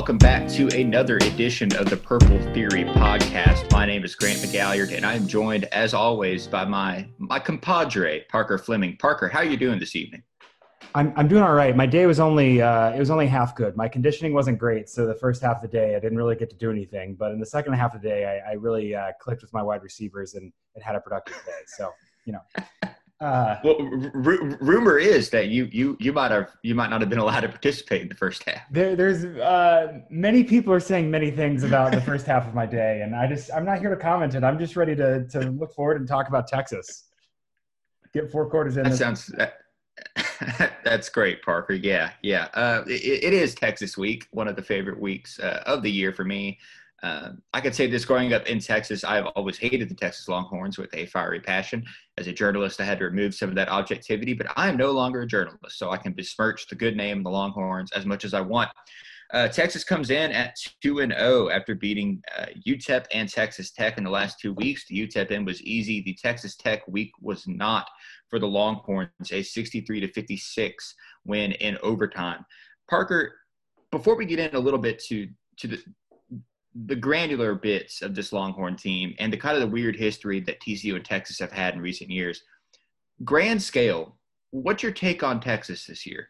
Welcome back to another edition of the Purple Theory podcast. My name is Grant McGalliard, and I am joined, as always, by my my compadre Parker Fleming. Parker, how are you doing this evening? I'm, I'm doing all right. My day was only uh, it was only half good. My conditioning wasn't great, so the first half of the day I didn't really get to do anything. But in the second half of the day, I, I really uh, clicked with my wide receivers and, and had a productive day. So you know, uh, well, r- rumor is that you you you might have you might not have been allowed to participate in the first half. There, there's uh, many people are saying many things about the first half of my day, and I just I'm not here to comment it. I'm just ready to to look forward and talk about Texas. Get four quarters in. That sounds. That, that's great, Parker. Yeah, yeah. Uh, it, it is Texas week, one of the favorite weeks uh, of the year for me. Uh, I could say this growing up in Texas, I've always hated the Texas Longhorns with a fiery passion. As a journalist, I had to remove some of that objectivity, but I am no longer a journalist, so I can besmirch the good name of the Longhorns as much as I want. Uh, Texas comes in at 2 and 0 after beating uh, UTEP and Texas Tech in the last two weeks. The UTEP end was easy. The Texas Tech week was not for the Longhorns, a 63 to 56 win in overtime. Parker, before we get in a little bit to to the the granular bits of this Longhorn team and the kind of the weird history that TCU and Texas have had in recent years. Grand scale, what's your take on Texas this year?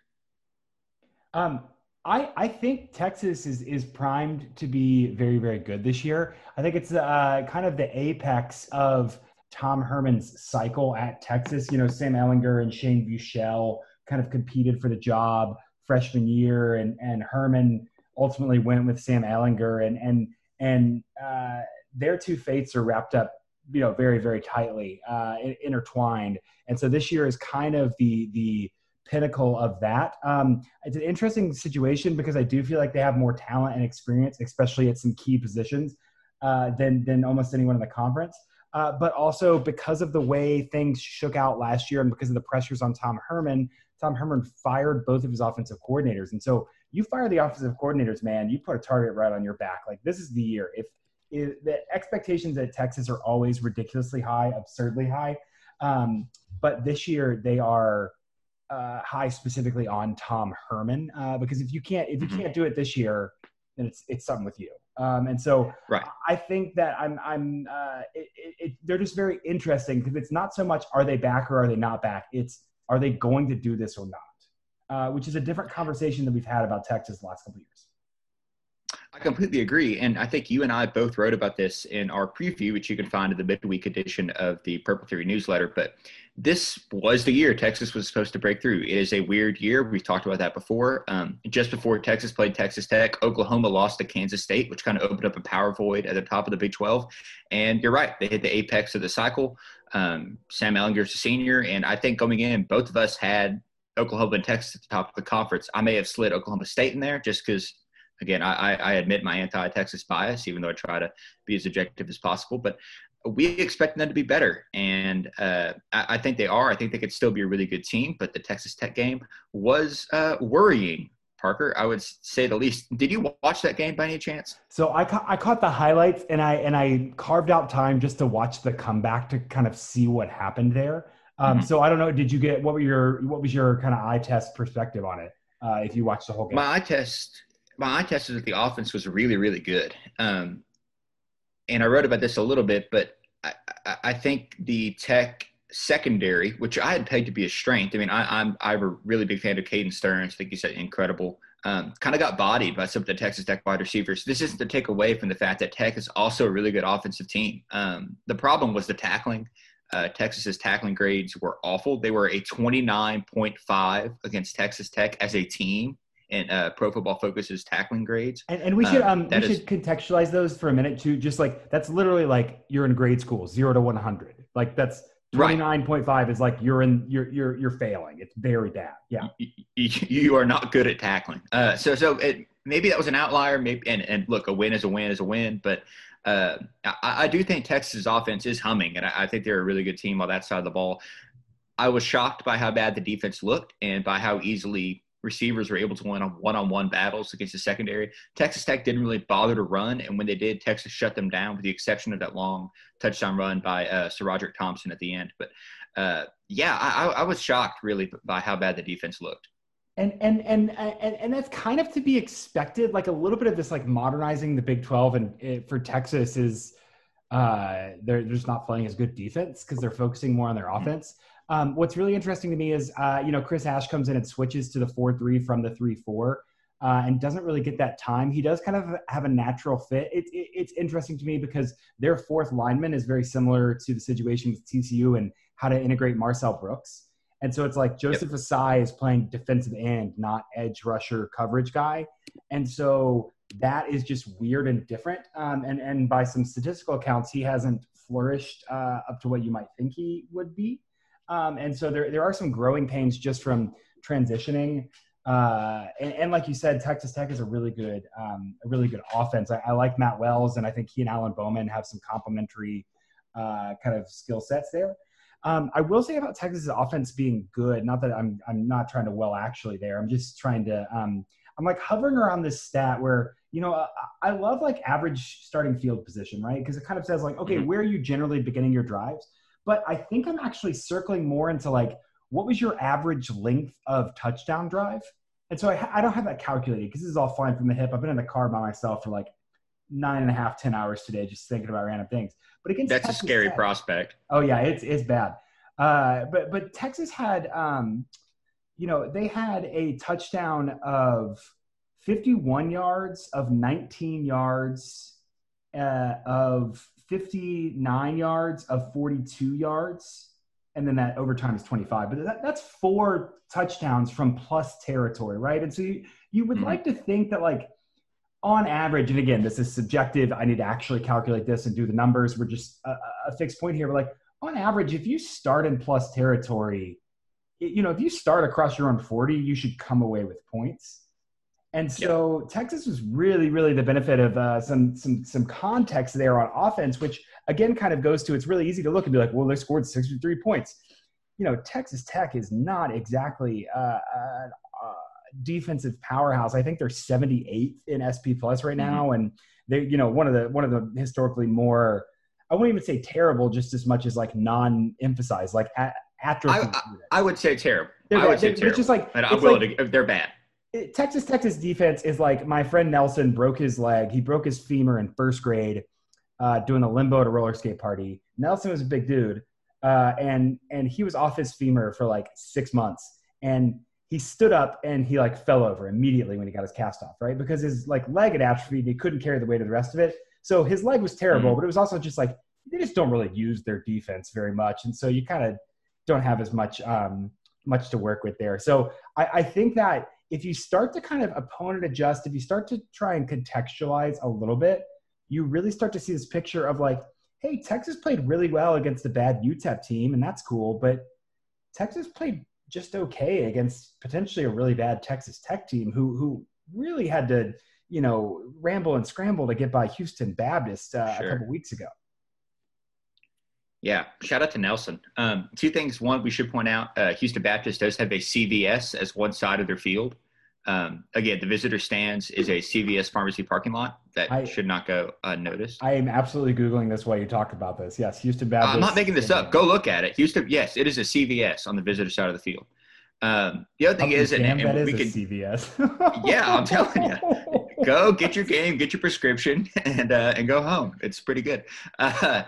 Um, I, I think Texas is is primed to be very very good this year. I think it's uh, kind of the apex of Tom Herman's cycle at Texas. You know, Sam Ehlinger and Shane Buechele kind of competed for the job freshman year, and and Herman ultimately went with Sam Ehlinger, and and and uh, their two fates are wrapped up, you know, very very tightly uh, intertwined. And so this year is kind of the the pinnacle of that. Um, it's an interesting situation because I do feel like they have more talent and experience, especially at some key positions, uh, than than almost anyone in the conference. Uh, but also because of the way things shook out last year and because of the pressures on Tom Herman, Tom Herman fired both of his offensive coordinators, and so you fire the offensive coordinators, man, you put a target right on your back. Like this is the year. If, if the expectations at Texas are always ridiculously high, absurdly high, um, but this year they are uh, high specifically on Tom Herman uh, because if you can't if you mm-hmm. can't do it this year, then it's it's something with you. Um, and so right. I think that I'm I'm uh, it, it, it, they're just very interesting because it's not so much are they back or are they not back. It's are they going to do this or not. Uh, which is a different conversation than we've had about Texas the last couple years. I completely agree. And I think you and I both wrote about this in our preview, which you can find in the midweek edition of the Purple Theory newsletter. But this was the year Texas was supposed to break through. It is a weird year. We've talked about that before. Um, just before Texas played Texas Tech, Oklahoma lost to Kansas State, which kind of opened up a power void at the top of the Big 12. And you're right, they hit the apex of the cycle. Um, Sam Ehlinger's a senior, and I think going in, both of us had Oklahoma and Texas at the top of the conference. I may have slid Oklahoma State in there just because, again, I, I admit my anti-Texas bias, even though I try to be as objective as possible. But we expect them to be better, and uh, I, I, think they are. I think they could still be a really good team, but the Texas Tech game was uh, worrying. Parker, I would say the least. Did you watch that game by any chance? So I, ca- I caught the highlights and I and I carved out time just to watch the comeback to kind of see what happened there. Um, mm-hmm. So I don't know. Did you get what were your what was your kind of eye test perspective on it? Uh, if you watched the whole game, my eye test, my eye test is that the offense was really really good. Um, and I wrote about this a little bit, but I, I think the Tech secondary, which I had pegged to be a strength. I mean, I, I'm I'm a really big fan of Caden Sterns. I think he's incredible. Um, kind of got bodied by some of the Texas Tech wide receivers. This isn't to take away from the fact that Tech is also a really good offensive team. Um, the problem was the tackling uh, Texas's tackling grades were awful. They were a 29.5 against Texas Tech as a team in uh, Pro Football Focus's tackling grades. And, and we should um, um we is, should contextualize those for a minute too. Just like that's literally like you're in grade school, zero to 100. Like that's 29.5 right. is like you're in you're you're you're failing. It's very bad. Yeah, you, you are not good at tackling. Uh, so so it, maybe that was an outlier. Maybe and and look, a win is a win is a win, but uh, I, I, do think Texas' offense is humming, and I, I, think they're a really good team on that side of the ball. I was shocked by how bad the defense looked and by how easily receivers were able to win on one-on-one battles against the secondary. Texas Tech didn't really bother to run, and when they did, Texas shut them down, with the exception of that long touchdown run by uh, SaRodorick Thompson at the end. But uh, yeah, I, I was shocked really by how bad the defense looked. And and and and and that's kind of to be expected. Like a little bit of this, like modernizing the Big Twelve, and it, for Texas is uh, they're, they're just not playing as good defense because they're focusing more on their mm-hmm. offense. Um, what's really interesting to me is, uh, you know, Chris Ash comes in and switches to the four three from the three four. Uh, and doesn't really get that time. He does kind of have a natural fit. It, it, it's interesting to me because their fourth lineman is very similar to the situation with TCU and how to integrate Marcel Brooks. And so it's like Joseph yep. Ossai is playing defensive end, not edge rusher coverage guy. And so that is just weird and different. Um, and, and by some statistical accounts, he hasn't flourished uh, up to what you might think he would be. Um, and so there, there are some growing pains just from transitioning. Uh, and, and, like you said, Texas Tech is a really good, um, a really good offense. I, I, like Matt Wells, and I think he and Alan Bowman have some complementary uh, kind of skill sets there. Um, I will say about Texas' offense being good. Not that I'm I'm not trying to well actually there. I'm just trying to. Um, I'm like hovering around this stat where you know I, I love like average starting field position, right? Because it kind of says like, okay, mm-hmm. where are you generally beginning your drives? But I think I'm actually circling more into like, what was your average length of touchdown drive? And so I, I don't have that calculated because this is all fine from the hip. I've been in the car by myself for like nine and a half, ten hours today, just thinking about random things. But against that's Texas a scary prospect. Oh yeah, it's it's bad. Uh, but but Texas had, um, you know, they had a touchdown of 51 yards, of 19 yards, uh, of 59 yards, of 42 yards, and then that overtime is 25. But that, that's four touchdowns from plus territory, right? And so you you would mm-hmm. like to think that like on average, and again, this is subjective. I need to actually calculate this and do the numbers. We're just a, a fixed point here. But like on average, if you start in plus territory, you know, if you start across your own 40, you should come away with points. And so yep. Texas was really, really the benefit of uh, some some some context there on offense, which again kind of goes to it's really easy to look and be like, well, they scored 63 points. You know, Texas Tech is not exactly uh, a, defensive powerhouse. I think they're 78th in SP plus right mm-hmm. now, mm-hmm. and they, you know, one of the one of the historically more, I wouldn't even say terrible, just as much as like non-emphasized, like at, atrophy. I, I, I, would say terrible. They're I would say terrible. It's just like and I'm willing like, to, they're bad. It, Texas Texas defense is like my friend Nelson broke his leg. He broke his femur in first grade uh, doing a limbo at a roller skate party. Nelson was a big dude, uh, and and he was off his femur for like six months. And he stood up and he like fell over immediately when he got his cast off, right? Because his like leg had atrophied, he couldn't carry the weight of the rest of it. So his leg was terrible, mm-hmm. but it was also just like they just don't really use their defense very much, and so you kind of don't have as much um, much to work with there. So I, I think that if you start to kind of opponent adjust, if you start to try and contextualize a little bit, you really start to see this picture of like, hey, Texas played really well against a bad UTEP team, and that's cool, but Texas played just okay against potentially a really bad Texas Tech team who who really had to you know ramble and scramble to get by Houston Baptist uh, sure. a couple weeks ago. Yeah, shout out to Nelson. Um, two things. One, we should point out uh, Houston Baptist does have a CVS as one side of their field. Um, again, the visitor stands is a CVS pharmacy parking lot that I, should not go unnoticed. I am absolutely googling this while you talk about this. Yes, Houston Baptist. I'm not making this up. Go look at it. Houston. Yes, it is a CVS on the visitor side of the field. Um, the other thing is, and, and that we is can, CVS. yeah, I'm telling you, go get your game, get your prescription, and uh, and go home. It's pretty good. Uh,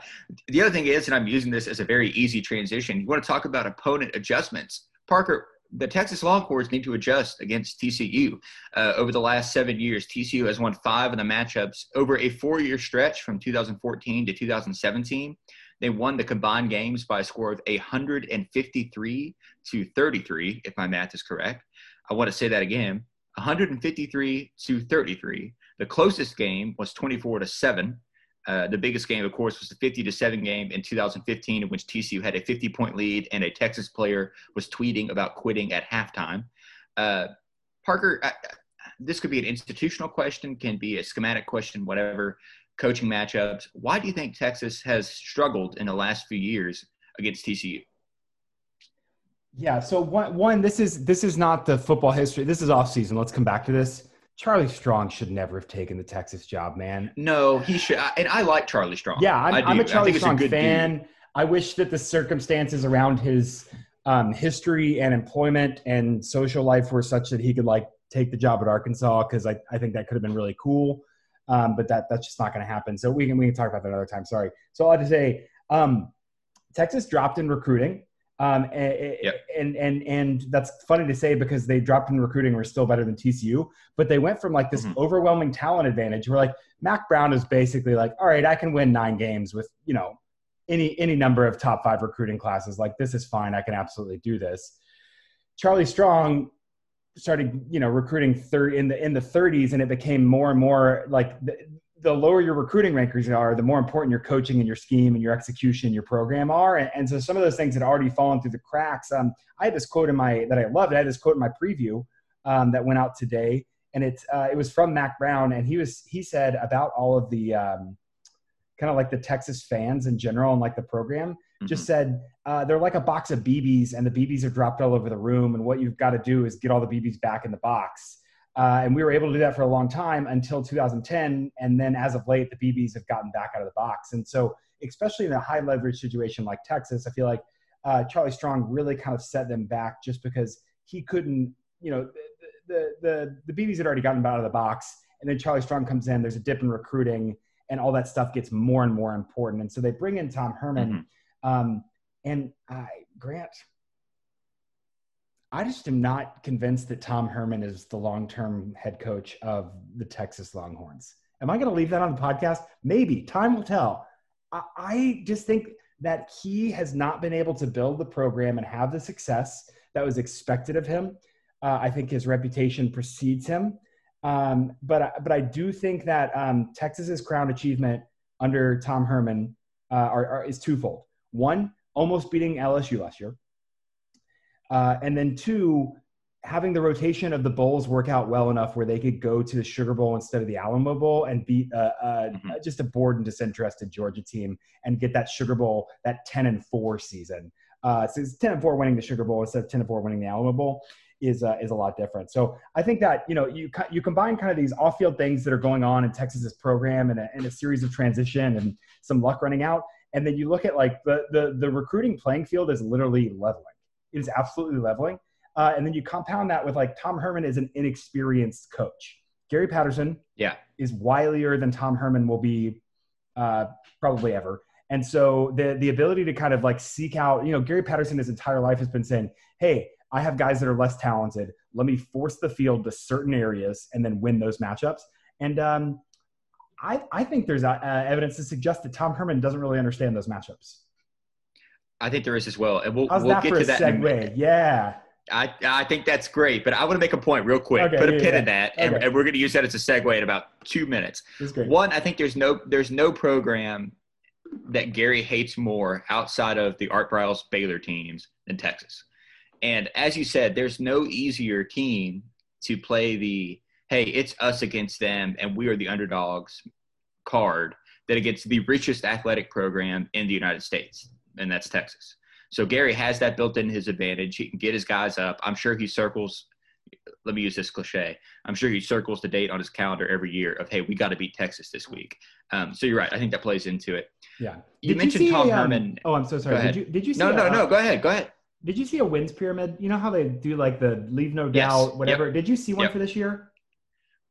the other thing is, and I'm using this as a very easy transition. You want to talk about opponent adjustments, Parker the Texas Longhorns need to adjust against TCU. Uh, over the last seven years, TCU has won five of the matchups over a four year stretch from 2014 to 2017. They won the combined games by a score of 153 to 33, if my math is correct. I want to say that again 153 to 33. The closest game was 24 to 7 uh, the biggest game, of course, was the 50 to 7 game in 2015, in which TCU had a 50 point lead and a Texas player was tweeting about quitting at halftime. Uh, Parker, I, this could be an institutional question, can be a schematic question, whatever, coaching matchups. Why do you think Texas has struggled in the last few years against TCU? Yeah, so one, one this is this is not the football history. This is off season. Let's come back to this. Charlie Strong should never have taken the Texas job, man. No, he should. And I like Charlie Strong. Yeah, I'm, I'm a Charlie Strong a fan. Dude. I wish that the circumstances around his um, history and employment and social life were such that he could like take the job at Arkansas because I, I think that could have been really cool. Um, but that that's just not going to happen. So we can we can talk about that another time. Sorry. So I'll just say um, Texas dropped in recruiting. Um, and, yep. and, and and that's funny to say because they dropped in recruiting were still better than TCU, but they went from like this mm-hmm. overwhelming talent advantage where like Mack Brown is basically like, all right, I can win nine games with you know any any number of top five recruiting classes. Like this is fine, I can absolutely do this. Charlie Strong started you know recruiting third in the in the 30s, and it became more and more like the, the lower your recruiting rankers are, the more important your coaching and your scheme and your execution, and your program are. And, and, so some of those things had already fallen through the cracks. Um, I had this quote in my that I loved. I had this quote in my preview um, that went out today, and it's uh, it was from Mack Brown, and he was he said about all of the um, kind of like the Texas fans in general and like the program. Mm-hmm. Just said uh, they're like a box of BBs, and the BBs are dropped all over the room, and what you've got to do is get all the BBs back in the box uh, and we were able to do that for a long time until 2010. And then as of late, the BBs have gotten back out of the box. And so, especially in a high leverage situation like Texas, I feel like uh, Charlie Strong really kind of set them back just because he couldn't, you know, the, the, the, the BBs had already gotten out of the box. And then Charlie Strong comes in, there's a dip in recruiting, and all that stuff gets more and more important. And so they bring in Tom Herman. Mm-hmm. Um, and uh, Grant, I just am not convinced that Tom Herman is the long term head coach of the Texas Longhorns. Am I going to leave that on the podcast? Maybe. Time will tell. I, I just think that he has not been able to build the program and have the success that was expected of him. Uh, I think his reputation precedes him. Um, but, but I do think that um, Texas's crown achievement under Tom Herman uh, are, are, is twofold. One, almost beating LSU last year. Uh, and then two, having the rotation of the bowls work out well enough where they could go to the Sugar Bowl instead of the Alamo Bowl and beat uh, uh, mm-hmm. just a bored and disinterested Georgia team and get that Sugar Bowl that ten and four season. Uh, so it's ten and four winning the Sugar Bowl instead of ten and four winning the Alamo Bowl is uh, is a lot different. So I think that you know you you combine kind of these off field things that are going on in Texas's program and a, and a series of transition and some luck running out, and then you look at like the the the recruiting playing field is literally leveling it is absolutely leveling. Uh, and then you compound that with like Tom Herman is an inexperienced coach. Gary Patterson yeah. is wilier than Tom Herman will be uh, probably ever. And so the the ability to kind of like seek out, you know, Gary Patterson his entire life has been saying, "Hey, I have guys that are less talented. Let me force the field to certain areas and then win those matchups." And um, I I think there's uh, evidence to suggest that Tom Herman doesn't really understand those matchups. I think there is as well, and we'll How's we'll get to that. Segue? Yeah. I, I think that's great, but I want to make a point real quick. Okay, Put a yeah, pin yeah. in that, and, okay. and we're going to use that as a segue in about two minutes. One, I think there's no there's no program that Gary hates more outside of the Art Briles Baylor teams than Texas. And as you said, there's no easier team to play the hey, it's us against them, and we are the underdogs card that against the richest athletic program in the United States and that's Texas. So Gary has that built in his advantage. He can get his guys up. I'm sure he circles. Let me use this cliche. I'm sure he circles the date on his calendar every year of, hey, we got to beat Texas this week. Um, so you're right. I think that plays into it. Yeah. You did mentioned you see, Tom um, Herman. Oh, I'm so sorry. Did you did you see? No, a, no, no. Go ahead. Go ahead. Did you see a wins pyramid? You know how they do like the leave no doubt, yes. whatever. Yep. Did you see one yep. for this year?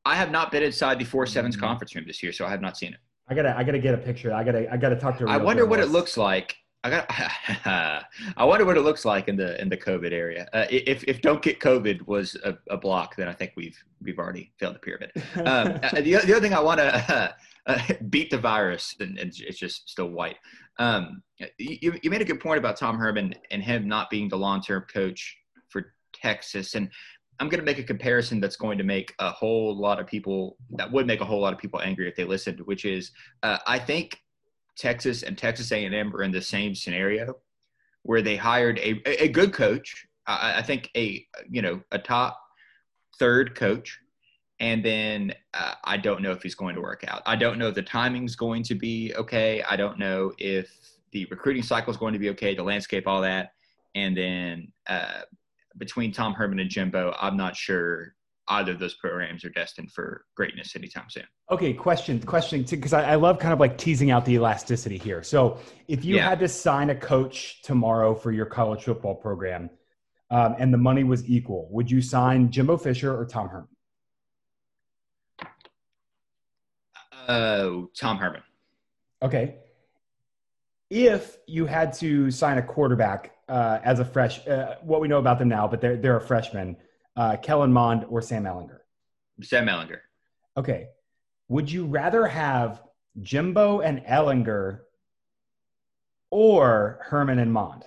I have not been inside the four sevens mm-hmm. conference room this year, so I have not seen it. I gotta, I gotta get a picture. I gotta, I gotta talk to. I wonder what it looks like I got. I wonder what it looks like in the in the COVID area. Uh, if if don't get COVID was a, a, block, then I think we've we've already failed the pyramid. Um, uh, the, the other thing I want to uh, beat the virus, and, and, it's just still white. Um, you you made a good point about Tom Herman and him not being the long term coach for Texas, and I'm going to make a comparison that's going to make a whole lot of people that would make a whole lot of people angry if they listened, which is uh, I think Texas and Texas A&M are in the same scenario where they hired a, a good coach. I, I think a you know a top third coach, and then uh, I don't know if he's going to work out. I don't know if the timing's going to be okay. I don't know if the recruiting cycle is going to be okay, the landscape, all that, and then uh, between Tom Herman and Jimbo, I'm not sure either of those programs are destined for greatness anytime soon. Okay, question, question, because I, I, love kind of like teasing out the elasticity here. So, if you yeah. had to sign a coach tomorrow for your college football program, um, and the money was equal, would you sign Jimbo Fisher or Tom Herman? Uh, Tom Herman. Okay. If you had to sign a quarterback uh, as a fresh, uh, what we know about them now, but they're they're a freshman uh, Kellen Mond or Sam Ehlinger? Sam Ehlinger. Okay. Would you rather have Jimbo and Ehlinger or Herman and Mond?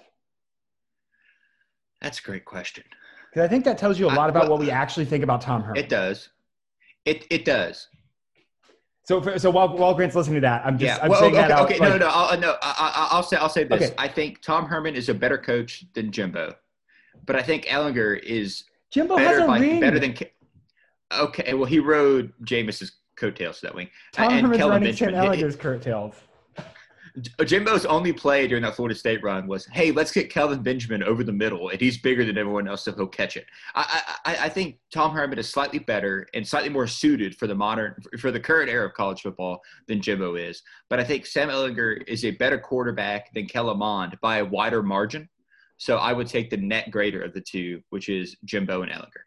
That's a great question. Because I think that tells you a lot about what we actually think about Tom Herman. It does. It it does. So, for, so while, while Grant's listening to that, I'm just yeah. I'm well, saying okay, that out. Okay, like, no, no, I'll, no. I, will say I'll say this. Okay. I think Tom Herman is a better coach than Jimbo, but I think Ehlinger is Jimbo better, has a like, ring. Better than. Okay, well, he rode Jameis's coattails that wing. Uh, Tom and Herman's Kelvin Benjamin, Tim Ehlinger's coattails. Uh, Jimbo's only play during that Florida State run was, "Hey, let's get Kelvin Benjamin over the middle, and he's bigger than everyone else, so he'll catch it." I, I, I think Tom Herman is slightly better and slightly more suited for the modern, for the current era of college football than Jimbo is. But I think Sam Ehlinger is a better quarterback than Kellen Mond by a wider margin. So I would take the net greater of the two, which is Jimbo and Ehlinger.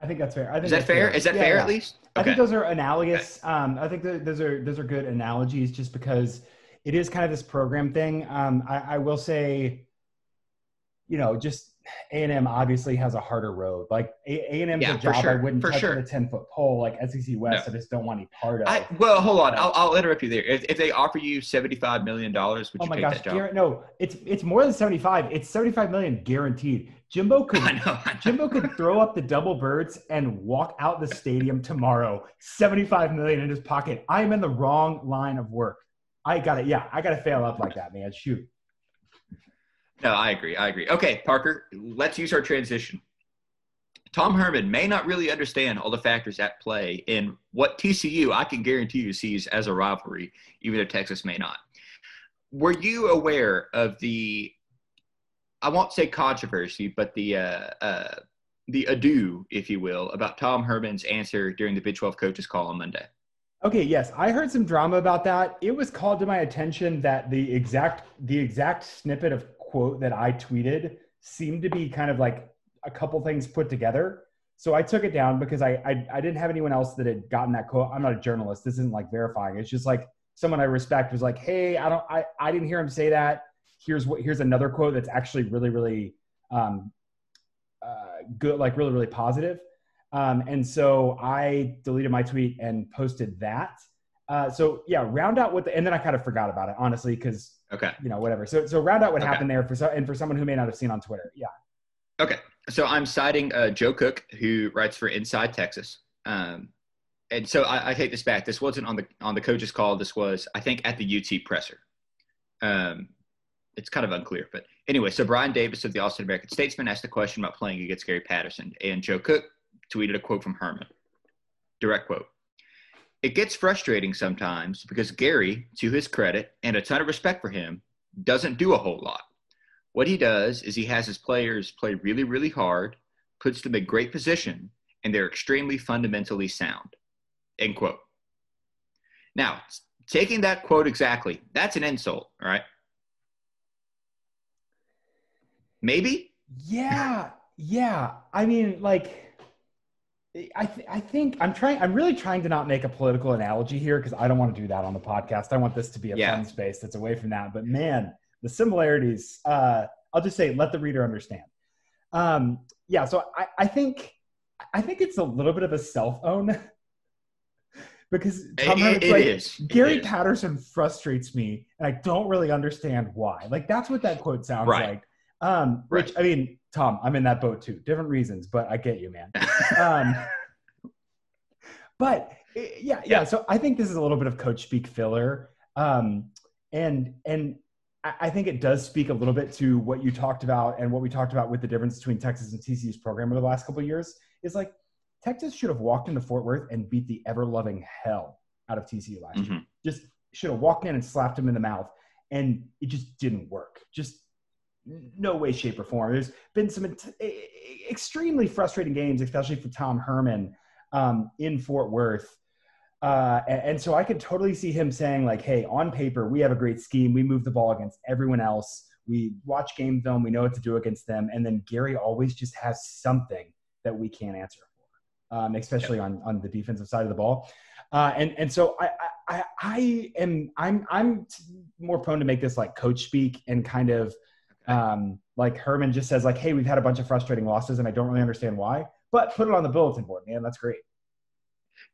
I think that's fair. I think is that fair? fair? Is that yeah, fair yeah. at least? Okay. I think those are analogous. Um, I think those are those are good analogies, just because it is kind of this program thing. Um, I, I will say, you know, just a and M obviously has a harder road. Like A and M's yeah, a job sure. I wouldn't for touch sure. with a ten foot pole. Like SEC West, no. I just don't want any part of. I, well, hold on, I'll, I'll, interrupt you there. If, if they offer you seventy five million dollars, would oh you take gosh, that job? Oh my gosh, no, it's it's more than seventy five. It's seventy five million guaranteed. Jimbo could I know, I know. Jimbo could throw up the double birds and walk out the stadium tomorrow. Seventy five million in his pocket. I am in the wrong line of work. I got it. Yeah, I got to fail up like that, man. Shoot. No, I agree. I agree. Okay, Parker, let's use our transition. Tom Herman may not really understand all the factors at play in what TCU, I can guarantee you, sees as a rivalry, even if Texas may not. Were you aware of the, I won't say controversy, but the, uh, uh, the ado, if you will, about Tom Herman's answer during the Big 12 coaches call on Monday? Okay, yes, I heard some drama about that. It was called to my attention that the exact the exact snippet of quote that I tweeted seemed to be kind of like a couple things put together. So I took it down because I, I, I didn't have anyone else that had gotten that quote. I'm not a journalist. This isn't like verifying. It's just like someone I respect was like, hey, I don't I, I didn't hear him say that. Here's what here's another quote that's actually really really um, uh, good, like really really positive. Um, and so I deleted my tweet and posted that. Uh, so yeah, round out what the, and then I kind of forgot about it honestly because okay, you know whatever. So so round out what okay. happened there for so and for someone who may not have seen on Twitter, yeah. Okay, so I'm citing uh, Joe Cook who writes for Inside Texas, um, and so I, I, take this back. This wasn't on the on the coach's call. This was I think at the UT presser. Um, it's kind of unclear, but anyway. So Brian Davis of the Austin American Statesman asked a question about playing against Gary Patterson, and Joe Cook tweeted a quote from Herman. Direct quote. It gets frustrating sometimes because Gary, to his credit and a ton of respect for him, doesn't do a whole lot. What he does is he has his players play really, really hard, puts them in great position, and they're extremely fundamentally sound. End quote. Now, taking that quote exactly, that's an insult, right? Maybe? Yeah, yeah. I mean, like, I, th- I think I'm trying. I'm really trying to not make a political analogy here because I don't want to do that on the podcast. I want this to be a yeah. fun space that's away from that. But man, the similarities. Uh, I'll just say, let the reader understand. Um, yeah. So I, I think I think it's a little bit of a self own because Tom it, it, like, is. Gary it Patterson frustrates me, and I don't really understand why. Like that's what that quote sounds right. like. Um, right. Which I mean, Tom, I'm in that boat too. Different reasons, but I get you, man. um, but eh, yeah, yeah. So I think this is a little bit of coach speak filler, um, and and I think it does speak a little bit to what you talked about and what we talked about with the difference between Texas and TCU's program over the last couple of years. Is like Texas should have walked into Fort Worth and beat the ever loving hell out of TCU last mm-hmm. year. Just should have walked in and slapped him in the mouth, and it just didn't work. Just no way, shape, or form. There's been some extremely frustrating games, especially for Tom Herman um, in Fort Worth. Uh, and, and, so I could totally see him saying, like, hey, on paper, we have a great scheme. We move the ball against everyone else. We watch game film. We know what to do against them. And then Gary always just has something that we can't answer for, um, especially on, on the defensive side of the ball. Uh, and, and so I, I, I am, I'm, I'm more prone to make this like coach speak and kind of um, like Herman just says like, Hey, we've had a bunch of frustrating losses and I don't really understand why, but put it on the bulletin board, man. That's great.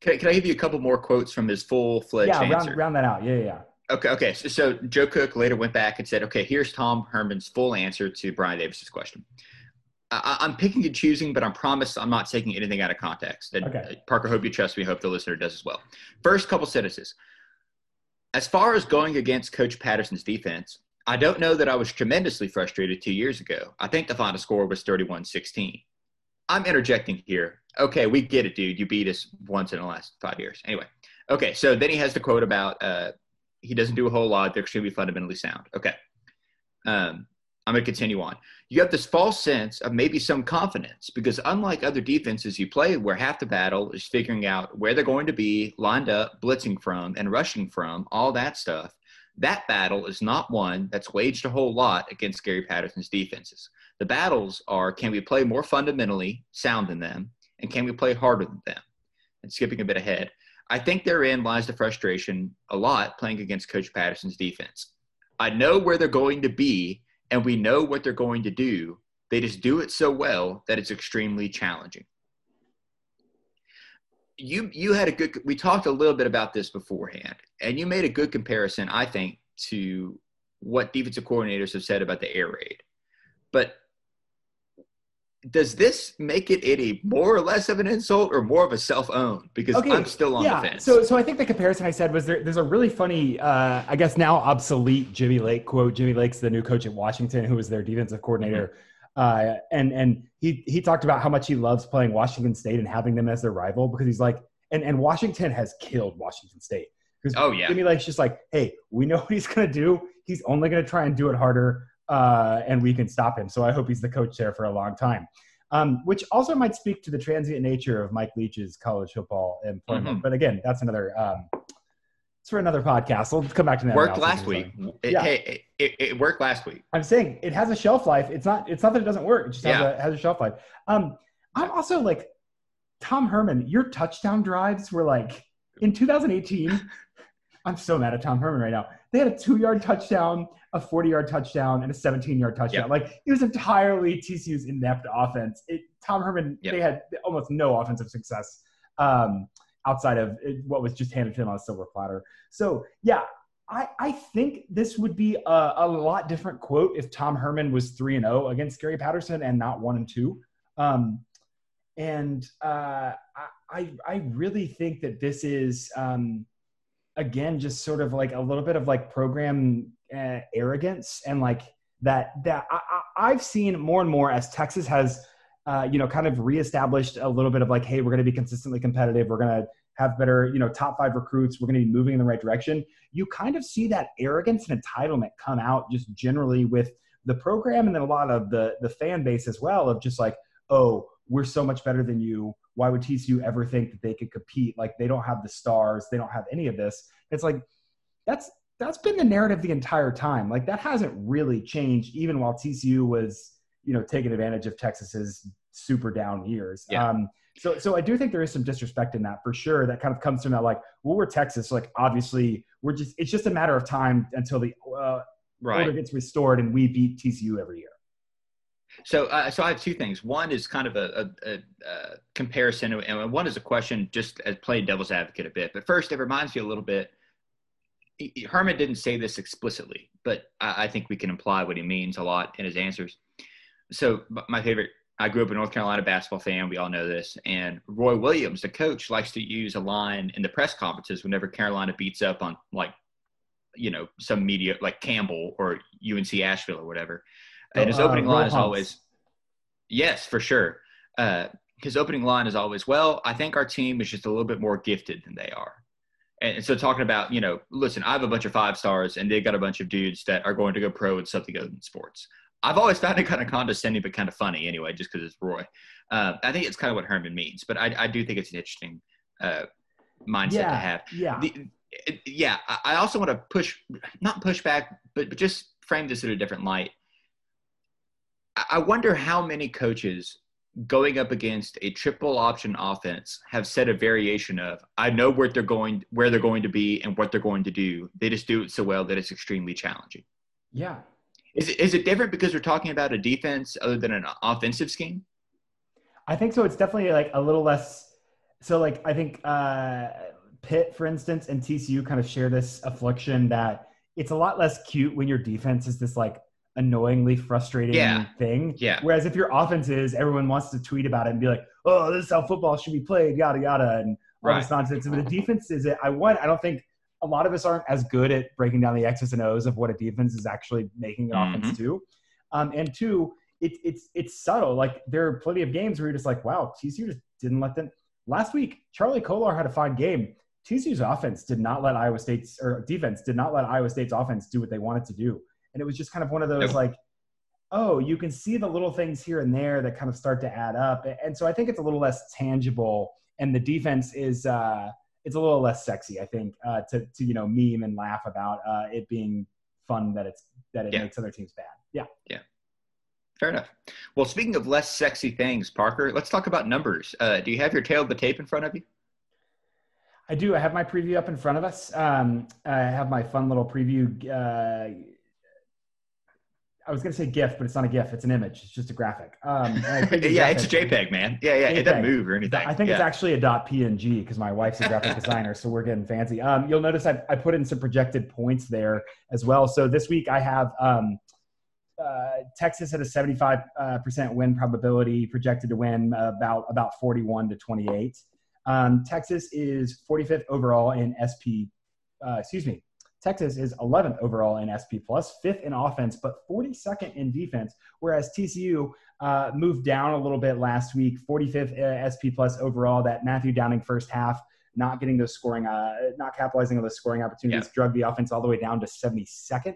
Can, can I give you a couple more quotes from his full fledged yeah, answer? Round, round that out. Yeah, yeah. Okay, okay. So, so, Joe Cook later went back and said, okay, here's Tom Herman's full answer to Brian Davis's question. I, am picking and choosing, but I promise I'm not taking anything out of context. And okay. Parker, hope you trust me. Hope the listener does as well. First couple sentences. As far as going against Coach Patterson's defense, I don't know that I was tremendously frustrated two years ago. I think the final score was 31 16. I'm interjecting here. Okay, we get it, dude. You beat us once in the last five years. Anyway, okay, so then he has the quote about uh, he doesn't do a whole lot. They're extremely fundamentally sound. Okay. Um, I'm going to continue on. You have this false sense of maybe some confidence because, unlike other defenses you play, where half the battle is figuring out where they're going to be lined up, blitzing from, and rushing from, all that stuff, that battle is not one that's waged a whole lot against Gary Patterson's defenses. The battles are can we play more fundamentally sound than them, and can we play harder than them? And skipping a bit ahead, I think therein lies the frustration a lot playing against Coach Patterson's defense. I know where they're going to be, and we know what they're going to do. They just do it so well that it's extremely challenging. You you had a good. We talked a little bit about this beforehand, and you made a good comparison, I think, to what defensive coordinators have said about the air raid. But does this make it any more or less of an insult or more of a self-own because okay, i'm still on yeah. the fence so so i think the comparison i said was there, there's a really funny uh, i guess now obsolete jimmy lake quote jimmy lake's the new coach at washington who was their defensive coordinator mm-hmm. uh, and and he he talked about how much he loves playing washington state and having them as their rival because he's like and and washington has killed washington state because oh yeah jimmy lake's just like hey we know what he's going to do he's only going to try and do it harder uh, and we can stop him. So I hope he's the coach there for a long time. Um, which also might speak to the transient nature of Mike Leach's college football employment. Mm-hmm. But again, that's another. Um, it's for another podcast. We'll come back to that. Worked last week. It, yeah. Hey, it, it, worked last week. I'm saying it has a shelf life. It's not. It's not that it doesn't work. It just has, yeah. a, has a shelf life. Um, I'm also like Tom Herman. Your touchdown drives were like in 2018. I'm so mad at Tom Herman right now. They had a two yard touchdown, a 40 yard touchdown, and a 17 yard touchdown. Yep. Like it was entirely TCU's inept offense. It, Tom Herman, yep. they had almost no offensive success um, outside of what was just handed to him on a silver platter. So, yeah, I, I think this would be a, a, lot different quote if Tom Herman was 3 and 0 against Gary Patterson and not 1 and 2. Um, and uh, I, I really think that this is. Um, again just sort of like a little bit of like program uh, arrogance and like that that I, have seen more and more as Texas has uh, you know kind of reestablished a little bit of like hey we're going to be consistently competitive we're going to have better you know top five recruits we're going to be moving in the right direction you kind of see that arrogance and entitlement come out just generally with the program and then a lot of the the fan base as well of just like oh we're so much better than you why would TCU ever think that they could compete? Like they don't have the stars, they don't have any of this. It's like that's that's been the narrative the entire time. Like that hasn't really changed, even while TCU was you know taking advantage of Texas's super down years. Yeah. Um, so so I do think there is some disrespect in that for sure. That kind of comes from that like, well, we're Texas, so like obviously we're just it's just a matter of time until the uh, right. order gets restored and we beat TCU every year. So, uh, so I have two things. One is kind of a, a, a, comparison, and one is a question, just as playing devil's advocate a bit. But first, it reminds me a little bit. Herman didn't say this explicitly, but I, I think we can imply what he means a lot in his answers. So, my favorite. I grew up a North Carolina basketball fan. We all know this. And Roy Williams, the coach, likes to use a line in the press conferences whenever Carolina beats up on like, you know, some media like Campbell or UNC Asheville or whatever and his opening uh, line is always, yes, for sure. Uh, his opening line is always, well, I think our team is just a little bit more gifted than they are. And so talking about, you know, listen, I have a bunch of five stars and they got a bunch of dudes that are going to go pro in something other than sports. I've always found it kind of condescending, but kind of funny anyway, just because it's Roy. Uh, I think it's kind of what Herman means, but I, I do think it's an interesting uh, mindset Yeah, to have. yeah. The, it- yeah, I- also want to push, not push back, but, but just frame this in a different light. I I wonder how many coaches going up against a triple option offense have said a variation of I know where they're going where they're going to be and what they're going to do. They just do it so well that it's extremely challenging. Yeah. Is it, is it different because we're talking about a defense other than an offensive scheme? I think so. It's definitely like a little less. So, like, I think uh, Pitt, for instance, and TCU kind of share this affliction that it's a lot less cute when your defense is this like annoyingly frustrating Yeah. thing. Yeah. Whereas if your offense is, everyone wants to tweet about it and be like, "Oh, this is how football should be played," yada yada, and all this nonsense. And the defense is it. I want. I don't think a lot of us aren't as good at breaking down the X's and O's of what a defense is actually making an offense do. Um, and two, it, it's it's subtle. Like there are plenty of games where you're just like, wow, TCU just didn't let them. Last week, Charlie Kolar had a fine game. TCU's offense did not let Iowa State's or defense did not let Iowa State's offense do what they wanted to do, and it was just kind of one of those like, oh, you can see the little things here and there that kind of start to add up, and so I think it's a little less tangible, and the defense is. uh it's a little less sexy, I think, uh, to to you know meme and laugh about uh, it being fun that it's that it Yeah. makes other teams bad. Yeah. Yeah. Fair enough. Well, speaking of less sexy things, Parker, let's talk about numbers. Uh, do you have your tail of the tape in front of you? I do. I have my preview up in front of us. Um, I have my fun little preview. Uh, I was going to say GIF, but it's not a GIF. It's an image. It's just a graphic. Um, I preview yeah, it's a. JPEG, man. Yeah, yeah, it doesn't move or anything. I think it's actually a .png because my wife's a graphic designer, so we're getting fancy. Um, you'll notice I, I put in some projected points there as well. So this week I have um, uh, Texas at a 75 uh, percent win probability, projected to win about about 41 to 28. Um, Texas is 45th overall in SP. Uh, excuse me. Texas is 11th overall in SP plus, fifth in offense, but 42nd in defense. Whereas TCU uh, moved down a little bit last week, 45th uh, SP plus overall. That Matthew Downing first half, not getting those scoring, uh, not capitalizing on those scoring opportunities, drug the offense all the way down to 72nd.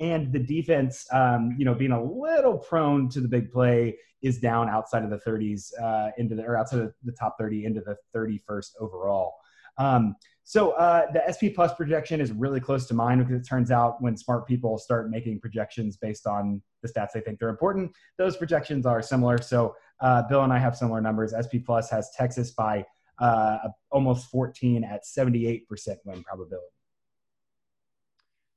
And the defense, um, you know, being a little prone to the big play, is down outside of the 30s uh, into the or outside of the top 30 into the 31st overall. Um, so uh, the SP Plus projection is really close to mine because it turns out when smart people start making projections based on the stats they think they're important, those projections are similar. So uh, Bill and I have similar numbers. SP Plus has Texas by uh, almost 14 at 78% win probability.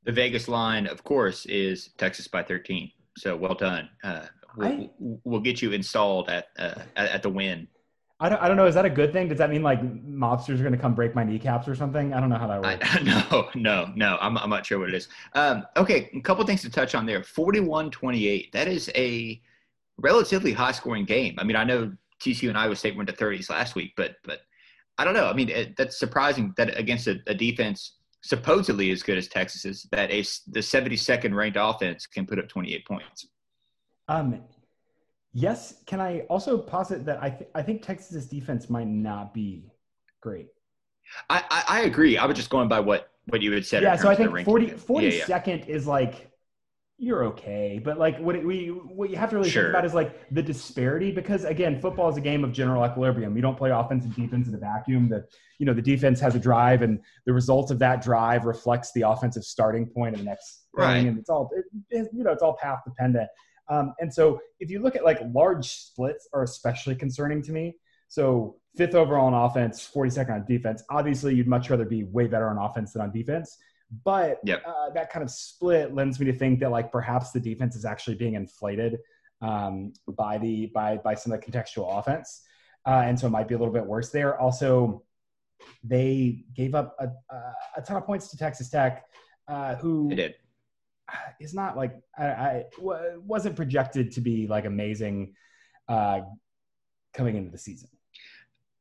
The Vegas line, of course, is Texas by 13. So well done. Uh, we'll, I- we'll get you installed at uh, at, at the win. I don't, I don't know. Is that a good thing? Does that mean like mobsters are going to come break my kneecaps or something? I don't know how that works. I, no, no, no. I'm, I'm not sure what it is. Um, okay, a couple things to touch on there. 41-28. That is a relatively high scoring game. I mean, I know TCU and Iowa State went to 30s last week, but but I don't know. I mean, it, that's surprising that against a, a defense supposedly as good as Texas's, that a, the 72nd ranked offense can put up 28 points. Um, yes. Can I also posit that I, th- I think Texas's defense might not be great. I, I, I agree. I was just going by what what you had said. yeah. So I think the 40, ranking. Yeah, yeah. 42nd is like, you're okay. But like what it, we, what you have to really Sure. think about is like the disparity because again, football is a game of general equilibrium. You don't play offense and defense in a vacuum. The, you know, the defense has a drive and the result of that drive reflects the offensive starting point of the next thing. Right. And it's all, it, it- you know, it's all path dependent. Um, and so if you look at like large splits are especially concerning to me. So fifth overall on offense, 42nd on defense. Obviously, you'd much rather be way better on offense than on defense. But Yep. uh, that kind of split lends me to think that like perhaps the defense is actually being inflated um, by the by by some of the contextual offense, uh, and so it might be a little bit worse there. Also, they gave up a, a, a ton of points to Texas Tech, uh, who It did. is not like I, I wasn't projected to be like amazing uh, coming into the season.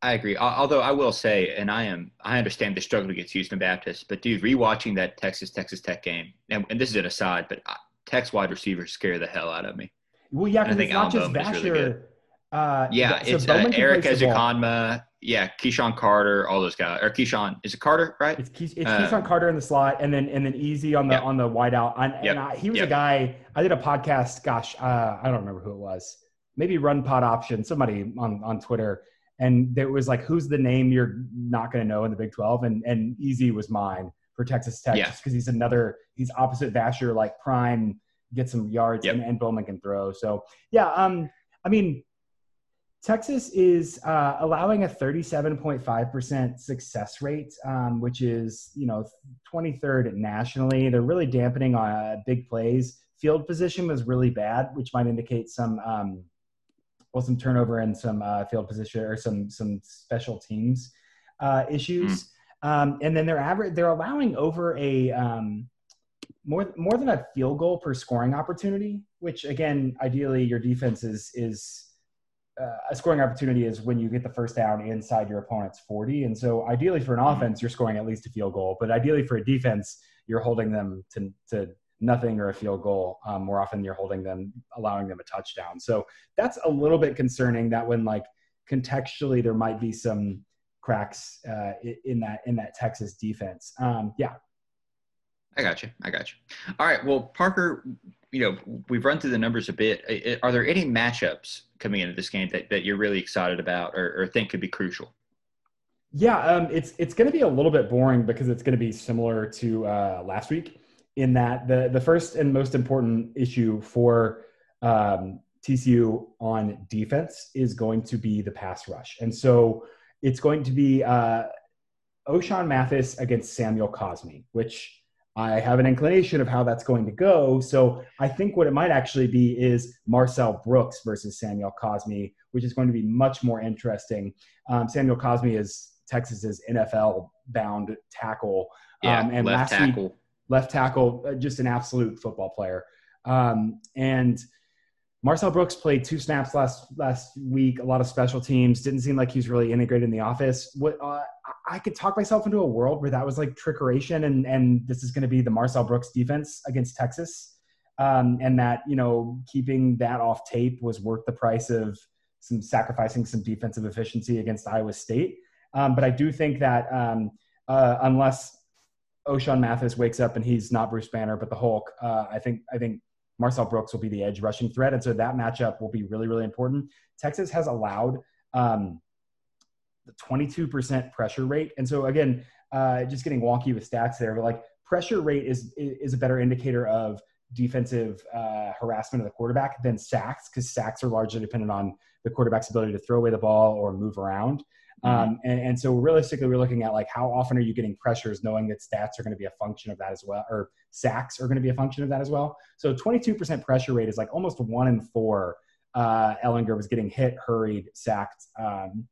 I agree. Although I will say, and I am, I understand the struggle against Houston Baptist, but dude, rewatching that Texas Texas Tech game, and, and this is an aside, but uh, Tech's wide receivers scare the hell out of me. Well, yeah, because think it's not just Alan Bowman is really uh, Yeah, so it's uh, Bowman Eric place the ball. Ezukanma, yeah, KeSean Carter, all those guys, or Keyshawn is it Carter, right? It's, Key, it's uh, KeSean Carter in the slot, and then and then Easy on the yep. on the wideout. And, yep. and I, he was yep. a guy. I did a podcast. Gosh, uh, I don't remember who it was. Maybe Run Pod Option, somebody on on Twitter, and there was like, who's the name you're not going to know in the Big Twelve? And and Easy was mine for Texas Tech, yeah. just because he's another. He's opposite Vasher, like prime, get some yards, and, and Bowman can throw. So yeah, um, I mean Texas is uh, allowing a 37.5% success rate, um, which is, you know, 23rd nationally. They're really dampening on uh, big plays. Field position was really bad, which might indicate some, um, well, some turnover and some uh, field position or some some special teams uh, issues. Mm. Um, and then they're average. They're allowing over a um, more more than a field goal per scoring opportunity, which again, ideally, your defense is is uh, a scoring opportunity is when you get the first down inside your opponent's 40. And so ideally for an mm-hmm. offense, you're scoring at least a field goal, but ideally for a defense, you're holding them to, to nothing or a field goal. Um, more often you're holding them, allowing them a touchdown. So that's a little bit concerning that when like contextually there might be some cracks uh, in that, in that Texas defense. Um, yeah. I got you. I got you. All right. Well, Parker, you know, we've run through the numbers a bit. Are there any matchups coming into this game that, that you're really excited about or, or think could be crucial? Yeah, um, it's it's going to be a little bit boring because it's going to be similar to uh, last week in that the the first and most important issue for um, TCU on defense is going to be the pass rush, and so it's going to be uh, Ochaun Mathis against Samuel Cosmi, which I have an inclination of how that's going to go. So I think what it might actually be is Marcel Brooks versus Samuel Cosmi, which is going to be much more interesting. Um, Samuel Cosmi is Texas's NFL bound tackle. Yeah, um, and left last tackle. Week, left tackle, uh, just an absolute football player. Um, and Marcel Brooks played two snaps last last week. A lot of special teams. Didn't seem like he was really integrated in the office. What uh, I could talk myself into a world where that was like trickeration, and and this is going to be the Marcel Brooks defense against Texas, um, and that you know keeping that off tape was worth the price of some sacrificing some defensive efficiency against Iowa State. Um, but I do think that um, uh, unless Ochaun Mathis wakes up and he's not Bruce Banner but the Hulk, uh, I think I think Marcel Brooks will be the edge rushing threat, and so that matchup will be really really important. Texas has allowed. Um, the 22% pressure rate. And so again, uh, just getting wonky with stats there, but like pressure rate is is a better indicator of defensive uh, harassment of the quarterback than sacks because sacks are largely dependent on the quarterback's ability to throw away the ball or move around. Mm-hmm. Um, and, and, so realistically, we're looking at like how often are you getting pressures, knowing that stats are going to be a function of that as well, or sacks are going to be a function of that as well. So 22% pressure rate is like almost one in four. Uh, Ehlinger was getting hit, hurried, sacked. Um,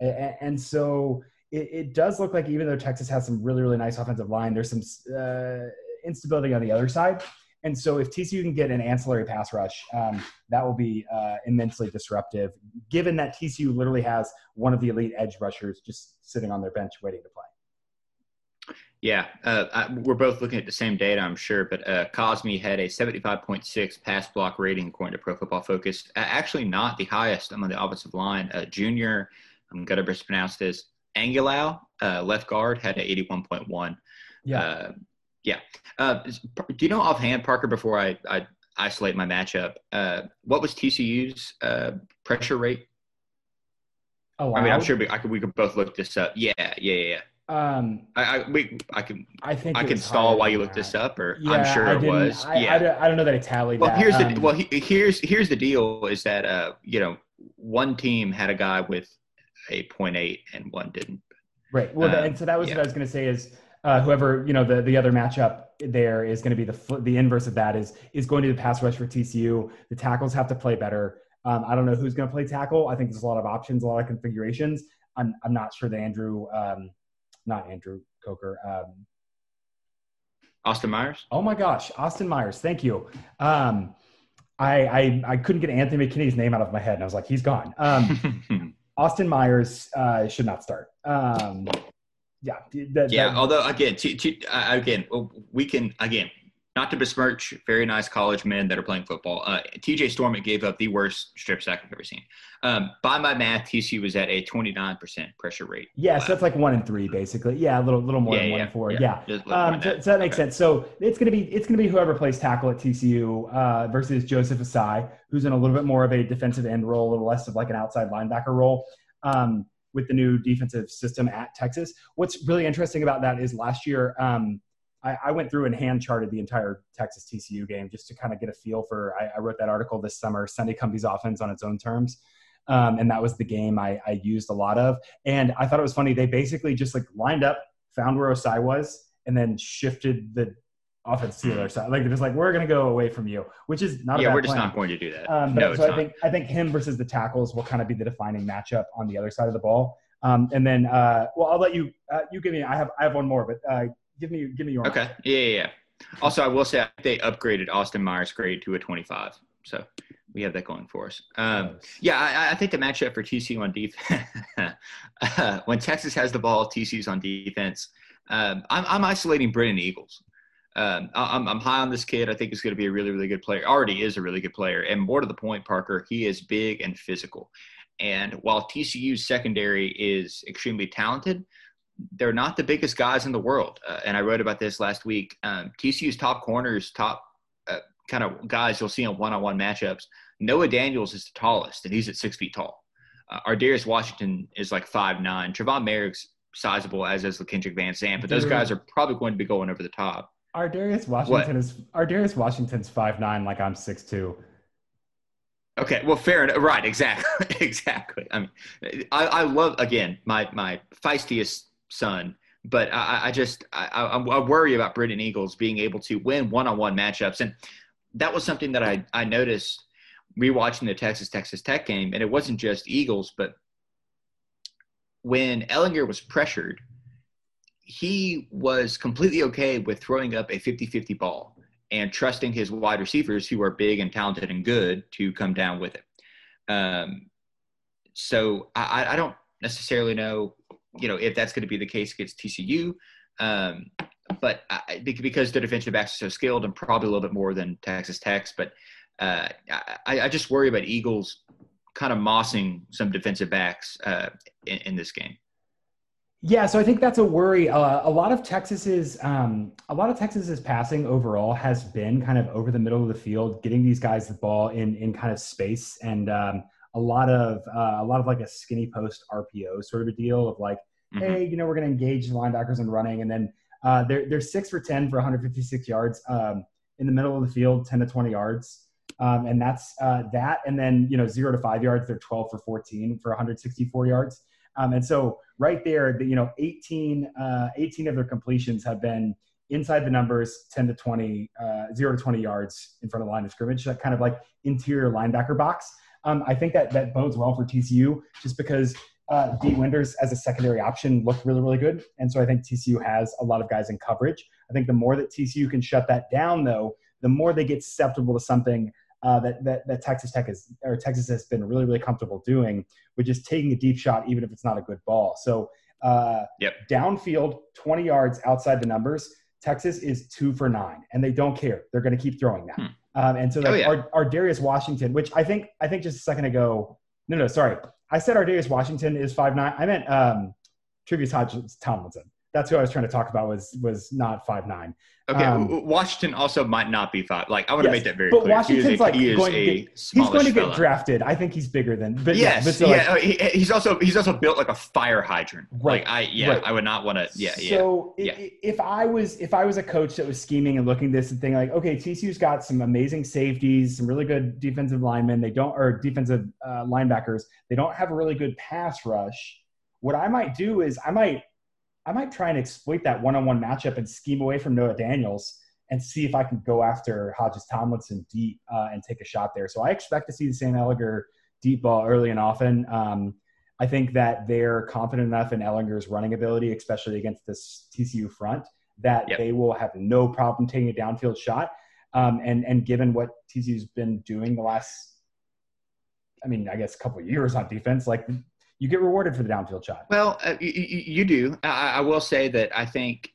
and so it, it, does look like even though Texas has some really, really nice offensive line, there's some uh, instability on the other side. And so if TCU can get an ancillary pass rush, um, that will be uh, immensely disruptive, given that TCU literally has one of the elite edge rushers just sitting on their bench waiting to play. Yeah, uh, I, we're both looking at the same data, I'm sure, but uh, Cosmi had a 75.6 pass block rating according to Pro Football Focus. actually, not the highest among the offensive line. junior I'm gonna mispronounce this. Angilau, uh, left guard, had an 81.1. Yeah. Yeah. Uh, do you know offhand, Parker, before I, I isolate my matchup, uh, what was TCU's uh, pressure rate? Oh, I mean, I'm sure we, I could, we could both look this up. Yeah, yeah, yeah. Um, I, I, we, I can, I think I can stall while you look this up, or yeah, I'm sure it was. I, yeah, I, don't, I don't know that I tallied. Well, that. here's um, the well, he, here's here's the deal: is that uh, you know, one team had a guy with a 0.8 and one didn't. Right. Well, um, and so that was yeah. what I was going to say is uh, whoever you know the the other matchup there is going to be the the inverse of that is is going to the pass rush for TCU. The tackles have to play better. Um, I don't know who's going to play tackle. I think there's a lot of options, a lot of configurations. I'm I'm not sure that Andrew, um, not Andrew Coker. Um, Austin Myers. Oh my gosh, Austin Myers. Thank you. Um, I, I I couldn't get Anthony McKinney's name out of my head, and I was like, he's gone. Um, Austin Myers uh, should not start. Um, yeah. yeah. although again, to, to, uh, again, we can again not to besmirch very nice college men that are playing football. Uh, TJ Storment gave up the worst strip sack I've ever seen. Um, by my math, TCU was at a 29% pressure rate. Yeah, so that's like one and three, basically. Yeah, a little, little more Yeah, than one yeah, and four. yeah. Yeah. Just a little more Um, so, that. so that makes Okay. sense. So it's gonna be it's gonna be whoever plays tackle at TCU uh, versus Joseph Ossai, who's in a little bit more of a defensive end role, a little less of like an outside linebacker role. Um, with the new defensive system at Texas, what's really interesting about that is last year um, I, I went through and hand charted the entire Texas TCU game just to kind of get a feel for. I, I wrote that article this summer, Sonny Cumbie's offense on its own terms, um, and that was the game I, I used a lot of. And I thought it was funny. They basically just like lined up, found where Ossai was, and then shifted the offense to the other side. Like they're like, we're gonna go away from you, which is not a yeah, we're just plan. not going to do that. Um, but no, it's so I not. think I think him versus the tackles will kind of be the defining matchup on the other side of the ball. Um, and then, uh, well, I'll let you uh, you give me. I have I have one more, but uh, give me give me your. Okay. Yeah, yeah, yeah. Also, I will say they upgraded Austin Myers' grade to a 25. So we have that going for us. Um, yeah, I, I think the matchup for TCU on defense, uh, when Texas has the ball, TCU's on defense. Um, I'm, I'm isolating Brennan Eagles. Um, I- I'm, I'm high on this kid. I think he's going to be a really, really good player. Already is a really good player. And more to the point, Parker, he is big and physical. And while TCU's secondary is extremely talented, they're not the biggest guys in the world. Uh, and I wrote about this last week. Um, TCU's top corners, top uh, kind of guys you'll see in one-on-one matchups. Noah Daniels is the tallest, and he's at six feet tall. Uh, Ardarius Washington is like five nine. Trevon Moehrig's sizable, as is Kendrick Van Zandt, but those guys are probably going to be going over the top. Ardarius Washington is Ardarius Washington's five nine, like I'm six two. Okay, well, fair enough. Right, exactly, exactly. I mean, I, I love again my my feistiest son, but I, I just I, I, I worry about Brennan Eagles being able to win one-on-one matchups, and that was something that I I noticed rewatching the Texas Texas Tech game, and it wasn't just Eagles, but when Ehlinger was pressured, he was completely okay with throwing up a 50-50 ball and trusting his wide receivers who are big and talented and good to come down with it. Um, so I, I don't necessarily know, you know, if that's going to be the case against TCU. Um, but I, because the defensive backs are so skilled and probably a little bit more than Texas Tech's, but uh, I, I just worry about Eagles kind of mossing some defensive backs uh, in, in this game. Yeah, so I think that's a worry. Uh, a lot of Texas's, um, a lot of Texas's passing overall has been kind of over the middle of the field, getting these guys the ball in in kind of space, and um, a lot of uh, a lot of like a skinny post RPO sort of a deal of like, Mhm. hey, you know, we're going to engage the linebackers in running, and then uh, they're they're six for ten for 156 yards um, in the middle of the field, 10 to 20 yards, um, and that's uh, that, and then you know zero to five yards, they're 12 for 14 for 164 yards. Um, and so right there, the, you know, 18, uh, 18 of their completions have been inside the numbers, 10 to 20, uh, zero to 20 yards in front of the line of scrimmage, that kind of like interior linebacker box. Um, I think that that bodes well for TCU just because uh, D Winters as a secondary option looked really, really good. And so I think TCU has a lot of guys in coverage. I think the more that TCU can shut that down, though, the more they get susceptible to something uh, that, that that Texas Tech is or Texas has been really really comfortable doing, which is taking a deep shot even if it's not a good ball. So uh, Yep. downfield, 20 yards outside the numbers, Texas is two for nine, and they don't care. They're going to keep throwing that. Hmm. Um, and so Oh, yeah. our, Ardarius Washington, which I think I think just a second ago, no no sorry, I said Ardarius Washington is five nine. I meant um, Tre'Vius Hodges Tomlinson. That's who I was trying to talk about. Was was not five nine. Okay, Um, Washington also might not be five. Like I want to Yes, make that very but clear. Washington's he is a, like he is going to get- He's going to get fella. drafted. I think he's bigger than. But Yes, yeah, but so yeah. like, he- he's also he's also built like a fire hydrant. Right, Like I yeah, right. I would not want to. Yeah, yeah. So yeah. if I was if I was a coach that was scheming and looking this and thing like, okay, TCU's got some amazing safeties, some really good defensive linemen. They don't or defensive uh, linebackers. They don't have a really good pass rush. What I might do is I might I might try and exploit that one on one matchup and scheme away from Noah Daniels and see if I can go after Hodges Tomlinson deep uh, and take a shot there. So I expect to see the Sam Ehlinger deep ball early and often. Um, I think that they're confident enough in Ehlinger's running ability, especially against this TCU front, that Yep. they will have no problem taking a downfield shot. Um, and and given what TCU's been doing the last, I mean, I guess a couple of years on defense, like you get rewarded for the downfield shot. Well, uh, you, you do. I, I will say that I think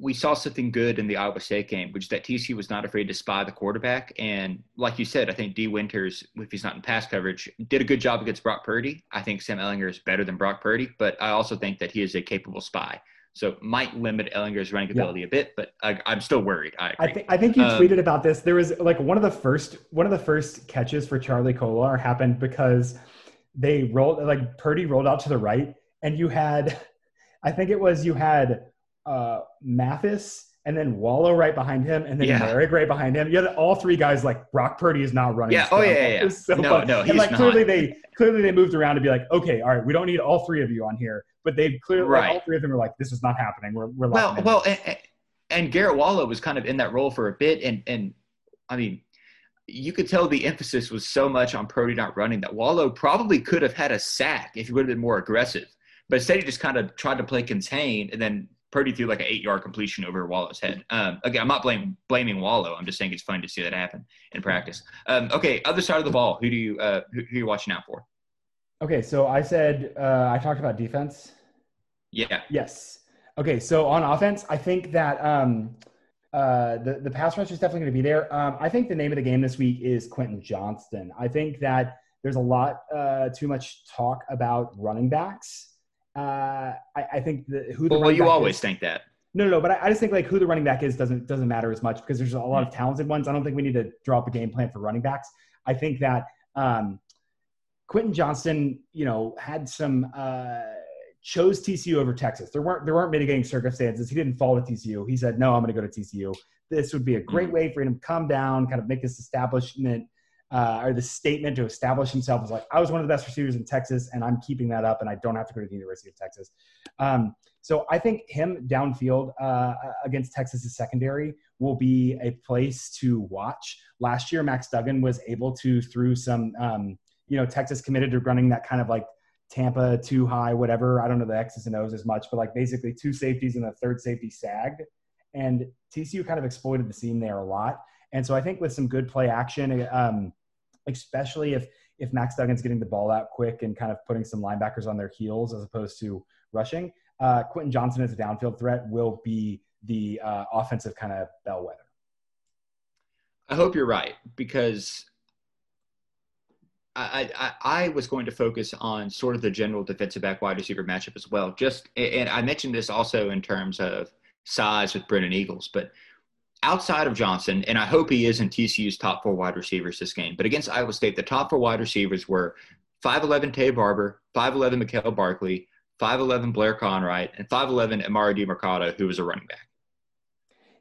we saw something good in the Iowa State game, which is that TC was not afraid to spy the quarterback. And like you said, I think D. Winters, if he's not in pass coverage, did a good job against Brock Purdy. I think Sam Ehlinger is better than Brock Purdy, but I also think that he is a capable spy. So might limit Ehlinger's running ability yeah. a bit, but I, am still worried. I, I, think I think you um, tweeted about this. There was like one of the first one of the first catches for Charlie Kolar happened because they rolled like Purdy rolled out to the right, and you had, I think it was you had uh, Mathis and then Wallow right behind him, and then yeah. Moehrig right behind him. You had all three guys like Brock Purdy is not running. Yeah. Oh yeah. Yeah. yeah. So no, no. He's and like not. clearly they clearly they moved around to be like, okay, all right, we don't need all three of you on here but they clearly right. like, all three of them were like, "This is not happening." We're we're well, well, and, and, Garrett Wallow was kind of in that role for a bit, and and I mean, you could tell the emphasis was so much on Purdy not running that Wallow probably could have had a sack if he would have been more aggressive, but instead he just kind of tried to play contain, and then Purdy threw like an eight-yard completion over Wallow's head. Um, again, I'm not blaming blaming Wallow. I'm just saying it's fun to see that happen in practice. Um, okay, other side of the ball. Who do you uh, who, who are you watching out for? Okay, so I said uh, I talked about defense. Yeah. Yes. Okay. So on offense, I think that um, uh, the the pass rush is definitely going to be there. Um, I think the name of the game this week is Quentin Johnston. I think that there's a lot uh, too much talk about running backs. Uh, I, I, think the, who the well, you always is, think that. No, no, no, but I, I, just think like who the running back is doesn't doesn't matter as much because there's a lot of talented ones. I don't think we need to draw up a game plan for running backs. I think that um, Quentin Johnston, you know, had some uh, chose TCU over Texas. There weren't there weren't mitigating circumstances. He didn't fall to TCU. He said, "No, I'm going to go to TCU." This would be a great way for him to come down, kind of make this establishment uh, or the statement to establish himself as like, "I was one of the best receivers in Texas, and I'm keeping that up, and I don't have to go to the University of Texas." Um, so I think him downfield uh, against Texas's secondary will be a place to watch. Last year, Max Duggan was able to through some. Um, you know, Texas committed to running that kind of like Tampa too high, whatever. I don't know the X's and O's as much, but like basically two safeties and the third safety sagged. And TCU kind of exploited the seam there a lot. And so I think with some good play action, um, especially if if Max Duggan's getting the ball out quick and kind of putting some linebackers on their heels as opposed to rushing, uh, Quentin Johnston as a downfield threat will be the uh, offensive kind of bellwether. I hope you're right because I, I, I was going to focus on sort of the general defensive back wide receiver matchup as well. Just and I mentioned this also in terms of size with Brennan Eagles, but outside of Johnston, and I hope he is in TCU's top four wide receivers this game. But against Iowa State, the top four wide receivers were 5'11 Taye Barber, 5'11 Mikael Barkley, 5'11 Blair Conwright, and 5'11 Emari Demercado, who was a running back.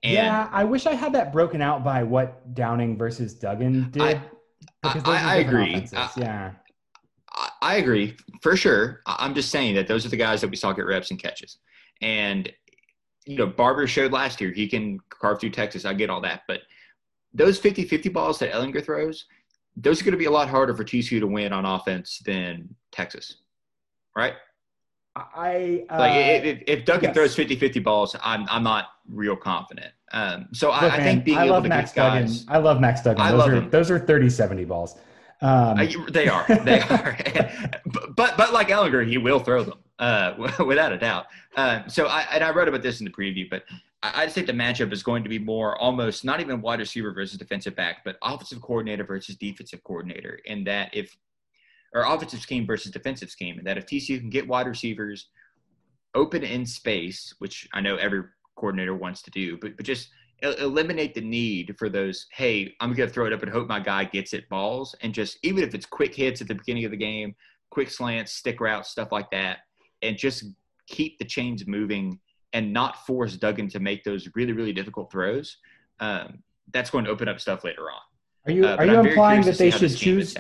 And yeah, I wish I had that broken out by what Downing versus Duggan did. I, I, I agree. I, yeah. I, agree for sure. I'm just saying that those are the guys that we saw get reps and catches. And, you know, Barber showed last year he can carve through Texas. I get all that. But those 50 50 balls that Ehlinger throws, those are going to be a lot harder for TCU to win on offense than Texas. Right? I uh, like if, if Duggan yes. throws 50 50 balls, I'm, I'm not real confident. Um, so Look, I, I, think being I love Max Duggan. I love Max Duggan. I those love are him. those are 30 70 balls. Um, I, they are. They are. but but like Ehlinger, he will throw them uh, without a doubt. Um, so I and I wrote about this in the preview, but I, I think the matchup is going to be more almost not even wide receiver versus defensive back, but offensive coordinator versus defensive coordinator. In that if or offensive scheme versus defensive scheme, and that if TCU can get wide receivers open in space, which I know every coordinator wants to do, but but just eliminate the need for those. Hey, I'm gonna throw it up and hope my guy gets it balls, and just even if it's quick hits at the beginning of the game, quick slants, stick routes, stuff like that, and just keep the chains moving and not force Duggan to make those really really difficult throws. Um, that's going to open up stuff later on. Are you uh, are you I'm implying that they should choose?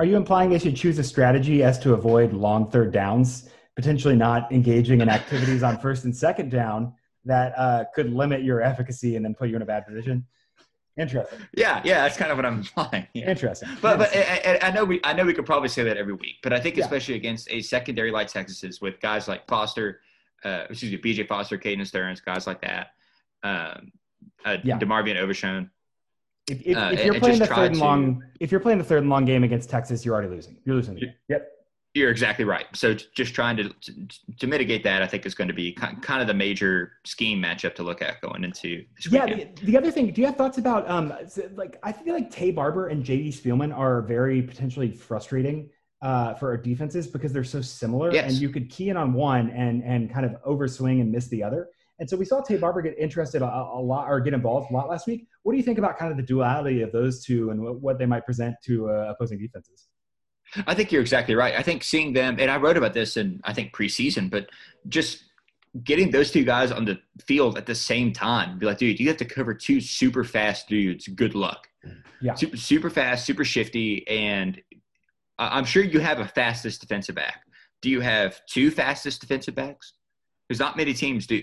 Are you implying they should choose a strategy as to avoid long third downs, potentially not engaging in activities on first and second down that uh, could limit your efficacy and then put you in a bad position? Interesting. Yeah, yeah, that's kind of what I'm implying. Yeah. Interesting. But but I, I, know we I know we could probably say that every week, but I think yeah. especially against a secondary like Texas's with guys like Foster, uh, excuse me, B.J. Foster, Caden Sterns, guys like that, um, uh, yeah. DeMarvion Overshown. If, if, uh, if you're playing the third and long, if you're playing the third and long game against Texas, you're already losing. You're losing the game. Yep. You're exactly right. So just trying to, to, to mitigate that, I think is going to be kind of the major scheme matchup to look at going into this yeah. The, the, other thing, do you have thoughts about um like I feel like Taye Barber and JD Spielman are very potentially frustrating uh, for our defenses because they're so similar, yes. and you could key in on one and and kind of overswing and miss the other. And so we saw Taye Barber get interested a, a, lot or get involved a lot last week. What do you think about kind of the duality of those two and what, what they might present to uh, opposing defenses? I think you're exactly right. I think seeing them, and I wrote about this in I think preseason, but just getting those two guys on the field at the same time, be like, dude, you have to cover two super fast dudes. Good luck. Yeah. Super, super fast, super shifty, and I'm sure you have a fastest defensive back. Do you have two fastest defensive backs? There's not many teams do.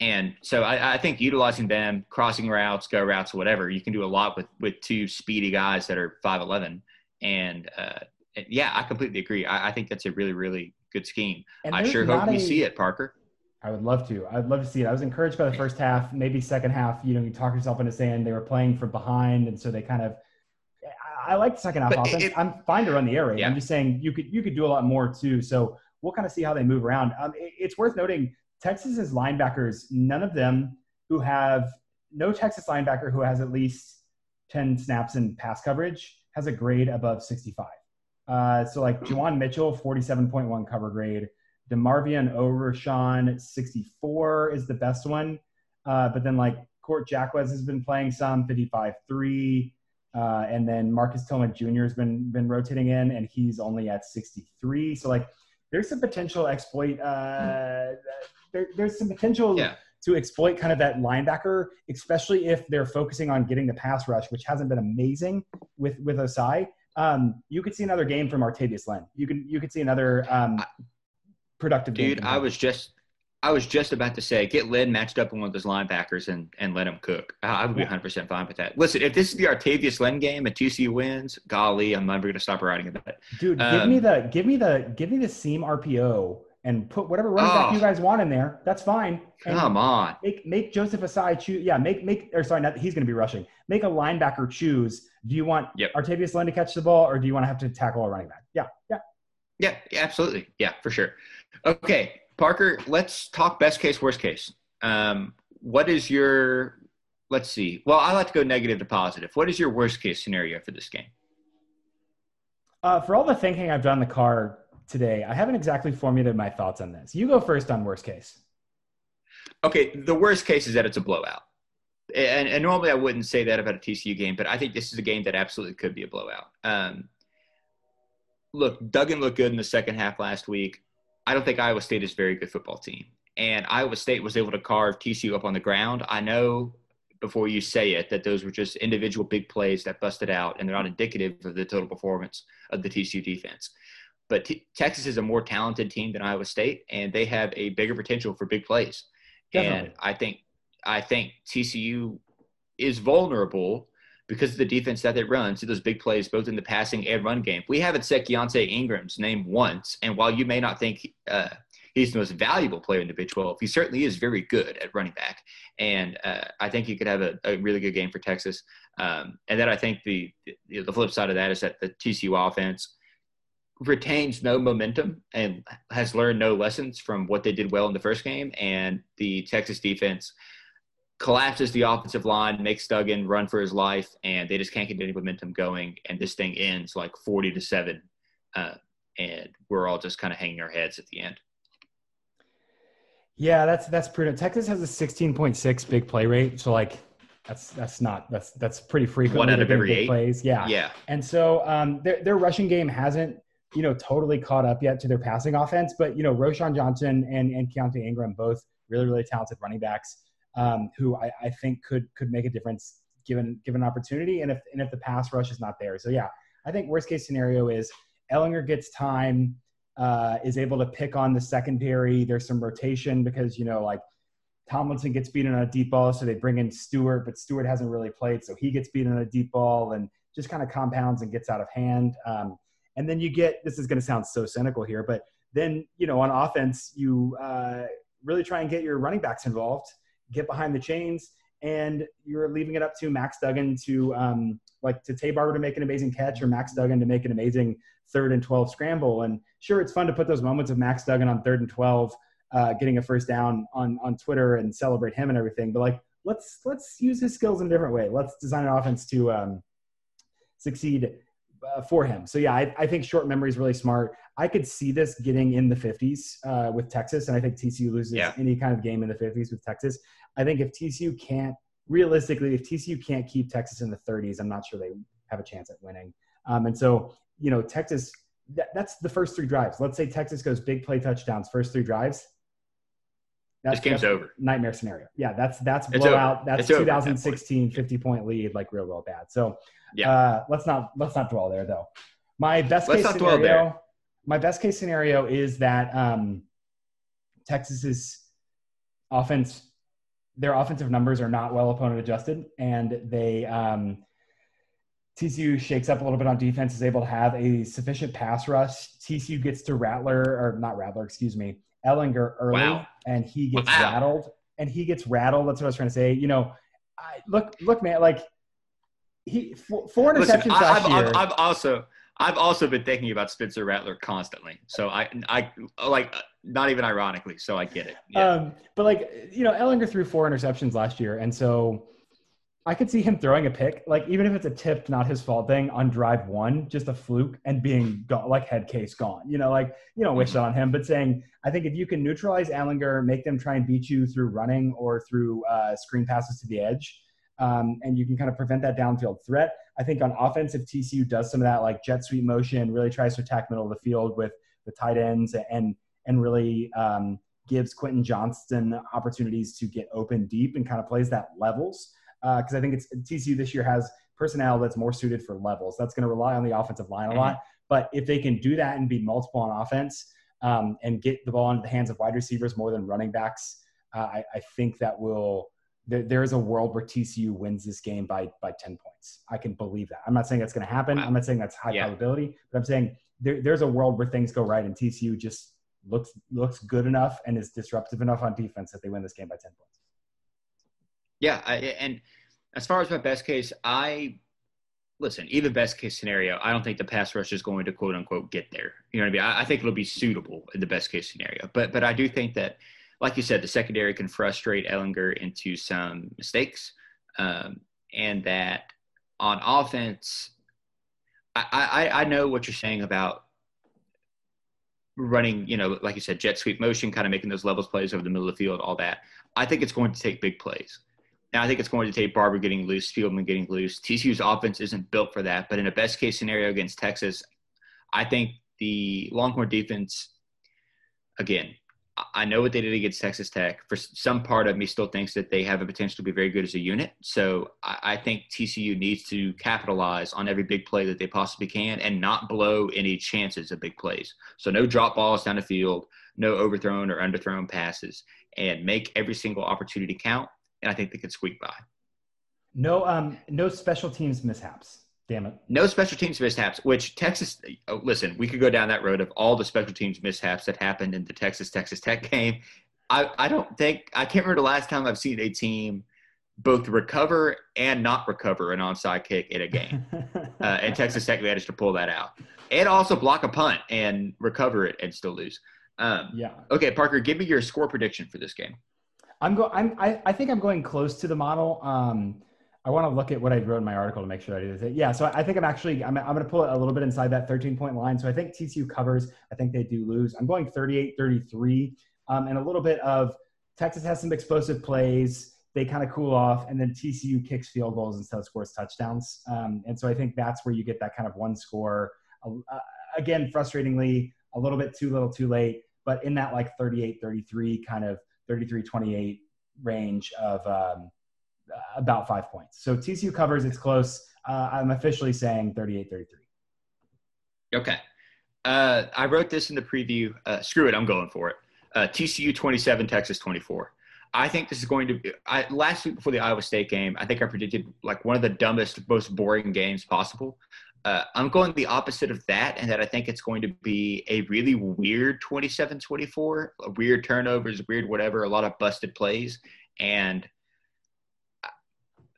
And so I, I, think utilizing them, crossing routes, go routes, whatever, you can do a lot with with two speedy guys that are five eleven. And uh, yeah, I completely agree. I, I, think that's a really, really good scheme. I sure hope we see it, Parker. I would love to. I'd love to see it. I was encouraged by the first half, maybe second half. You know, you talk yourself into saying they were playing from behind, and so they kind of. I, I like the second half but offense. It, I'm fine to run the air raid. Yeah. I'm just saying you could you could do a lot more too. So we'll kind of see how they move around. Um, it, it's worth noting Texas's linebackers. None of them who have no Texas linebacker who has at least ten snaps in pass coverage has a grade above 65. Uh, so like Juwan Mitchell, 47.1 cover grade. DeMarvion Overshown, 64 is the best one. Uh, but then like Cort Jaquess has been playing some, 55.3. Uh, and then Marcus Tillman Jr. has been been rotating in, and he's only at 63. So like, there's some potential exploit. Uh, there, there's some potential yeah. to exploit kind of that linebacker, especially if they're focusing on getting the pass rush, which hasn't been amazing with with Ossai um, you could see another game from Artavius Lynn. You could you could see another um, productive dude. I was just I was just about to say get Lynn matched up with one of those linebackers and and let him cook. I would be 100 percent fine with that. Listen, if this is the Artavius Lynn game and TCU wins, golly, I'm never going to stop writing about it. Dude, um, give me the give me the give me the seam RPO and put whatever running oh, back you oh. guys want in there. That's fine. And come on. Make make Joseph Ossai choose. Yeah, make make or sorry, not he's going to be rushing. Make a linebacker choose. Do you want yep. Artavius Lynn to catch the ball, or do you want to have to tackle a running back? Yeah, yeah, yeah, yeah absolutely. Yeah, for sure. Okay, Parker. Let's talk best case, worst case. Um, what is your? Let's see. Well, I like to go negative to positive. What is your worst case scenario for this game? Uh, for all the thinking I've done in the car today. I haven't exactly formulated my thoughts on this. You go first on worst case. Okay, the worst case is that it's a blowout. And, and, normally I wouldn't say that about a TCU game, but I think this is a game that absolutely could be a blowout. Um, look, Duggan looked good in the second half last week. I don't think Iowa State is a very good football team. And Iowa State was able to carve TCU up on the ground. I know before you say it that those were just individual big plays that busted out and they're not indicative of the total performance of the TCU defense. But T- Texas is a more talented team than Iowa State, and they have a bigger potential for big plays. Definitely. And I think I think TCU is vulnerable because of the defense that it runs to those big plays, both in the passing and run game. We haven't said Keaontay Ingram's name once, and while you may not think uh, he's the most valuable player in the Big 12, he certainly is very good at running back. And uh, I think he could have a, a, really good game for Texas. Um, and then I think the, the the flip side of that is that the TCU offense retains no momentum and has learned no lessons from what they did well in the first game. And the Texas defense collapses the offensive line, makes Duggan run for his life, and they just can't get any momentum going. And this thing ends like 40 to 7. Uh, and we're all just kind of hanging our heads at the end. Yeah, that's that's prudent. Texas has a 16.6 big play rate, so like that's that's not that's that's pretty frequent. One out of every eight plays. Yeah, yeah. And so um, their their rushing game hasn't you know, totally caught up yet to their passing offense. But, you know, Roschon Johnson and, and Keaontay Ingram, both really, really talented running backs um, who I, I think could could make a difference given given opportunity and if and if the pass rush is not there. So yeah, I think worst case scenario is Ehlinger gets time, uh, is able to pick on the secondary. There's some rotation because, you know, like Tomlinson gets beaten on a deep ball, so they bring in Stewart, but Stewart hasn't really played, so he gets beaten on a deep ball and just kind of compounds and gets out of hand. Um, and then you get this is going to sound so cynical here, but then you know on offense you uh, really try and get your running backs involved, get behind the chains, and you're leaving it up to Max Duggan to um, like to Taye Barber to make an amazing catch or Max Duggan to make an amazing third and 12 scramble. And sure, it's fun to put those moments of Max Duggan on third and 12, uh, getting a first down on, on Twitter and celebrate him and everything. But like, let's, let's use his skills in a different way. Let's design an offense to um, succeed uh, for him. So yeah, I, I, think short memory is really smart. I could see this getting in the 50s uh, with Texas, and I think TCU loses yeah. any kind of game in the 50s with Texas. I think if TCU can't realistically, if TCU can't keep Texas in the 30s, I'm not sure they have a chance at winning. Um, and so, you know, Texas, that, that's the first three drives. Let's say Texas goes big play touchdowns, first three drives. That's, this game's over. Nightmare scenario. Yeah, that's that's blowout. That's it's 2016 50 point lead, like real, real bad. So yeah, uh, let's not let's not dwell there though. My best let's case scenario. My best case scenario is that um, Texas's offense their offensive numbers are not well opponent adjusted, and they um, TCU shakes up a little bit on defense, is able to have a sufficient pass rush. TCU gets to Rattler or not Rattler, excuse me, Ehlinger early, wow. and he gets wow. rattled. And he gets rattled. That's what I was trying to say. You know, I, look, look, man, like he four, four interceptions Listen, last I've, year. I've, I've also I've also been thinking about Spencer Rattler constantly. So I, I like not even ironically. So I get it. Yeah. Um, but like you know, Ehlinger threw four interceptions last year, and so I could see him throwing a pick, like even if it's a tipped, not his fault thing on drive one, just a fluke, and being gone, like head case gone. You know, like you know, wish mm-hmm. on him, but saying I think if you can neutralize Ehlinger, make them try and beat you through running or through uh, screen passes to the edge um, and you can kind of prevent that downfield threat. I think on offense, if TCU does some of that like jet sweep motion, really tries to attack middle of the field with the tight ends and and really um, gives Quentin Johnston opportunities to get open deep and kind of plays that levels because uh, I think it's TCU this year has personnel that's more suited for levels. That's going to rely on the offensive line a mm-hmm. lot. But if they can do that and be multiple on offense um, and get the ball into the hands of wide receivers more than running backs, uh, I, I think that will there, there is a world where TCU wins this game by by 10 points. I can believe that. I'm not saying that's going to happen. I'm not saying that's high yeah. probability, but I'm saying there, there's a world where things go right and TCU just looks looks good enough and is disruptive enough on defense that they win this game by 10 points. Yeah, I, and as far as my best case, I listen. Even best case scenario, I don't think the pass rush is going to quote unquote get there. You know what I mean? I, I think it'll be suitable in the best case scenario, but but I do think that like you said, the secondary can frustrate Ehlinger into some mistakes, um, and that on offense, I, I, I know what you're saying about running, you know, like you said, jet sweep motion, kind of making those levels plays over the middle of the field, all that. I think it's going to take big plays. Now, I think it's going to take Barber getting loose, Spielman getting loose. TCU's offense isn't built for that, but in a best case scenario against Texas, I think the Longhorn defense, again, I know what they did against Texas Tech. For some part of me still thinks that they have a potential to be very good as a unit. So I, think TCU needs to capitalize on every big play that they possibly can and not blow any chances of big plays. So no drop balls down the field, no overthrown or underthrown passes, and make every single opportunity count. And I think they could squeak by. No, um, no special teams mishaps. Damn it. No special teams mishaps, which Texas, oh, listen, we could go down that road of all the special teams mishaps that happened in the Texas Texas Tech game. I, I don't think, I can't remember the last time I've seen a team both recover and not recover an onside kick in a game. uh, and Texas Tech managed to pull that out. And also block a punt and recover it and still lose. Um, yeah. Okay, Parker, give me your score prediction for this game. I'm going. I'm. I, I think I'm going close to the model. Um, I want to look at what I wrote in my article to make sure I do this. Yeah, so I think I'm actually I'm, I'm going to pull it a little bit inside that 13 point line. So I think TCU covers. I think they do lose. I'm going 38-33, um, and a little bit of Texas has some explosive plays. They kind of cool off, and then TCU kicks field goals instead of scores touchdowns. Um, and so I think that's where you get that kind of one score. Uh, again, frustratingly, a little bit too little, too late, but in that like 38-33 kind of 33-28 range of. Um, about five points. So TCU covers, it's close. Uh, I'm officially saying 38 33. Okay. Uh, I wrote this in the preview. Uh, screw it, I'm going for it. Uh, TCU 27, Texas 24. I think this is going to be. I, last week before the Iowa State game, I think I predicted like one of the dumbest, most boring games possible. Uh, I'm going the opposite of that, and that I think it's going to be a really weird 27 24, weird turnovers, weird whatever, a lot of busted plays. And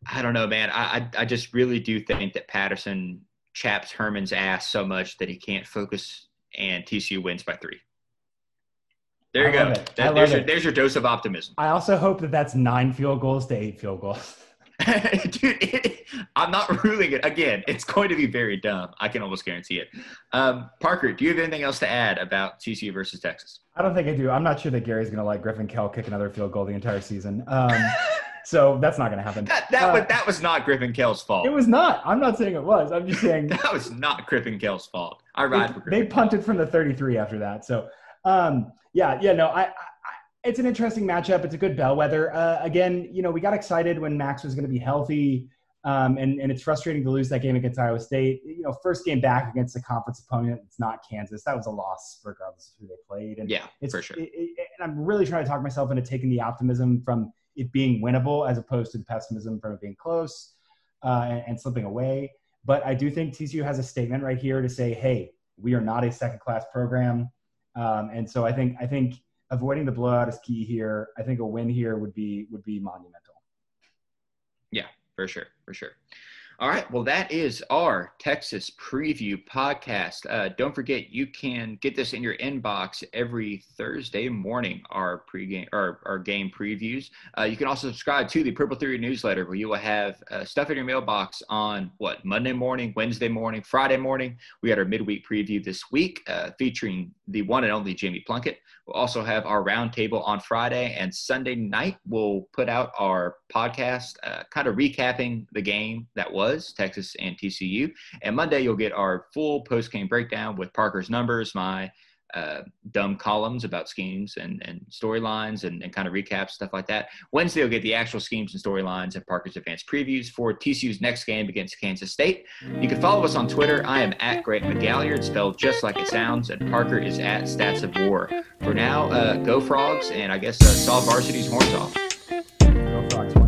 I don't know, man. I, I, I just really do think that Patterson chaps Herman's ass so much that he can't focus, and TCU wins by three. There you go. That, there's, your, there's your dose of optimism. I also hope that that's nine field goals to eight field goals. Dude, it, I'm not ruling it. Again, it's going to be very dumb. I can almost guarantee it. Um, Parker, do you have anything else to add about TCU versus Texas? I don't think I do. I'm not sure that Gary's going to let Griffin Kell kick another field goal the entire season. Um, so that's not going to happen. That, that, uh, was, that was not Griffin Kell's fault. It was not. I'm not saying it was. I'm just saying. that was not Griffin Kell's fault. I ride they, for Griffin. They punted from the 33 after that. So, um, yeah, yeah, no, I, I it's an interesting matchup. It's a good bellwether. Uh, again, you know, we got excited when Max was going to be healthy, um, and and it's frustrating to lose that game against Iowa State. You know, first game back against a conference opponent. It's not Kansas. That was a loss, regardless of who they played. And yeah, it's, for sure. It, it, and I'm really trying to talk myself into taking the optimism from it being winnable as opposed to the pessimism from it being close uh, and, and slipping away. But I do think TCU has a statement right here to say, "Hey, we are not a second class program." Um, and so I think I think avoiding the blowout is key here. I think a win here would be would be monumental. Yeah, for sure, for sure. All right. Well, that is our Texas preview podcast. Uh, don't forget, you can get this in your inbox every Thursday morning. Our pregame or our game previews. Uh, you can also subscribe to the Purple Theory newsletter, where you will have uh, stuff in your mailbox on what Monday morning, Wednesday morning, Friday morning. We had our midweek preview this week, uh, featuring the one and only Jamie Plunkett. We'll also have our roundtable on Friday and Sunday night. We'll put out our podcast, uh, kind of recapping the game that was Texas and TCU. And Monday, you'll get our full post game breakdown with Parker's numbers, my uh, dumb columns about schemes and, and storylines and, and kind of recaps, stuff like that. Wednesday, you'll get the actual schemes and storylines and Parker's advanced previews for TCU's next game against Kansas State. You can follow us on Twitter. I am at Grant McGalliard, spelled just like it sounds, and Parker is at Stats of War. For now, uh, go Frogs, and I guess uh, saw Varsity's horns off. Go Frogs.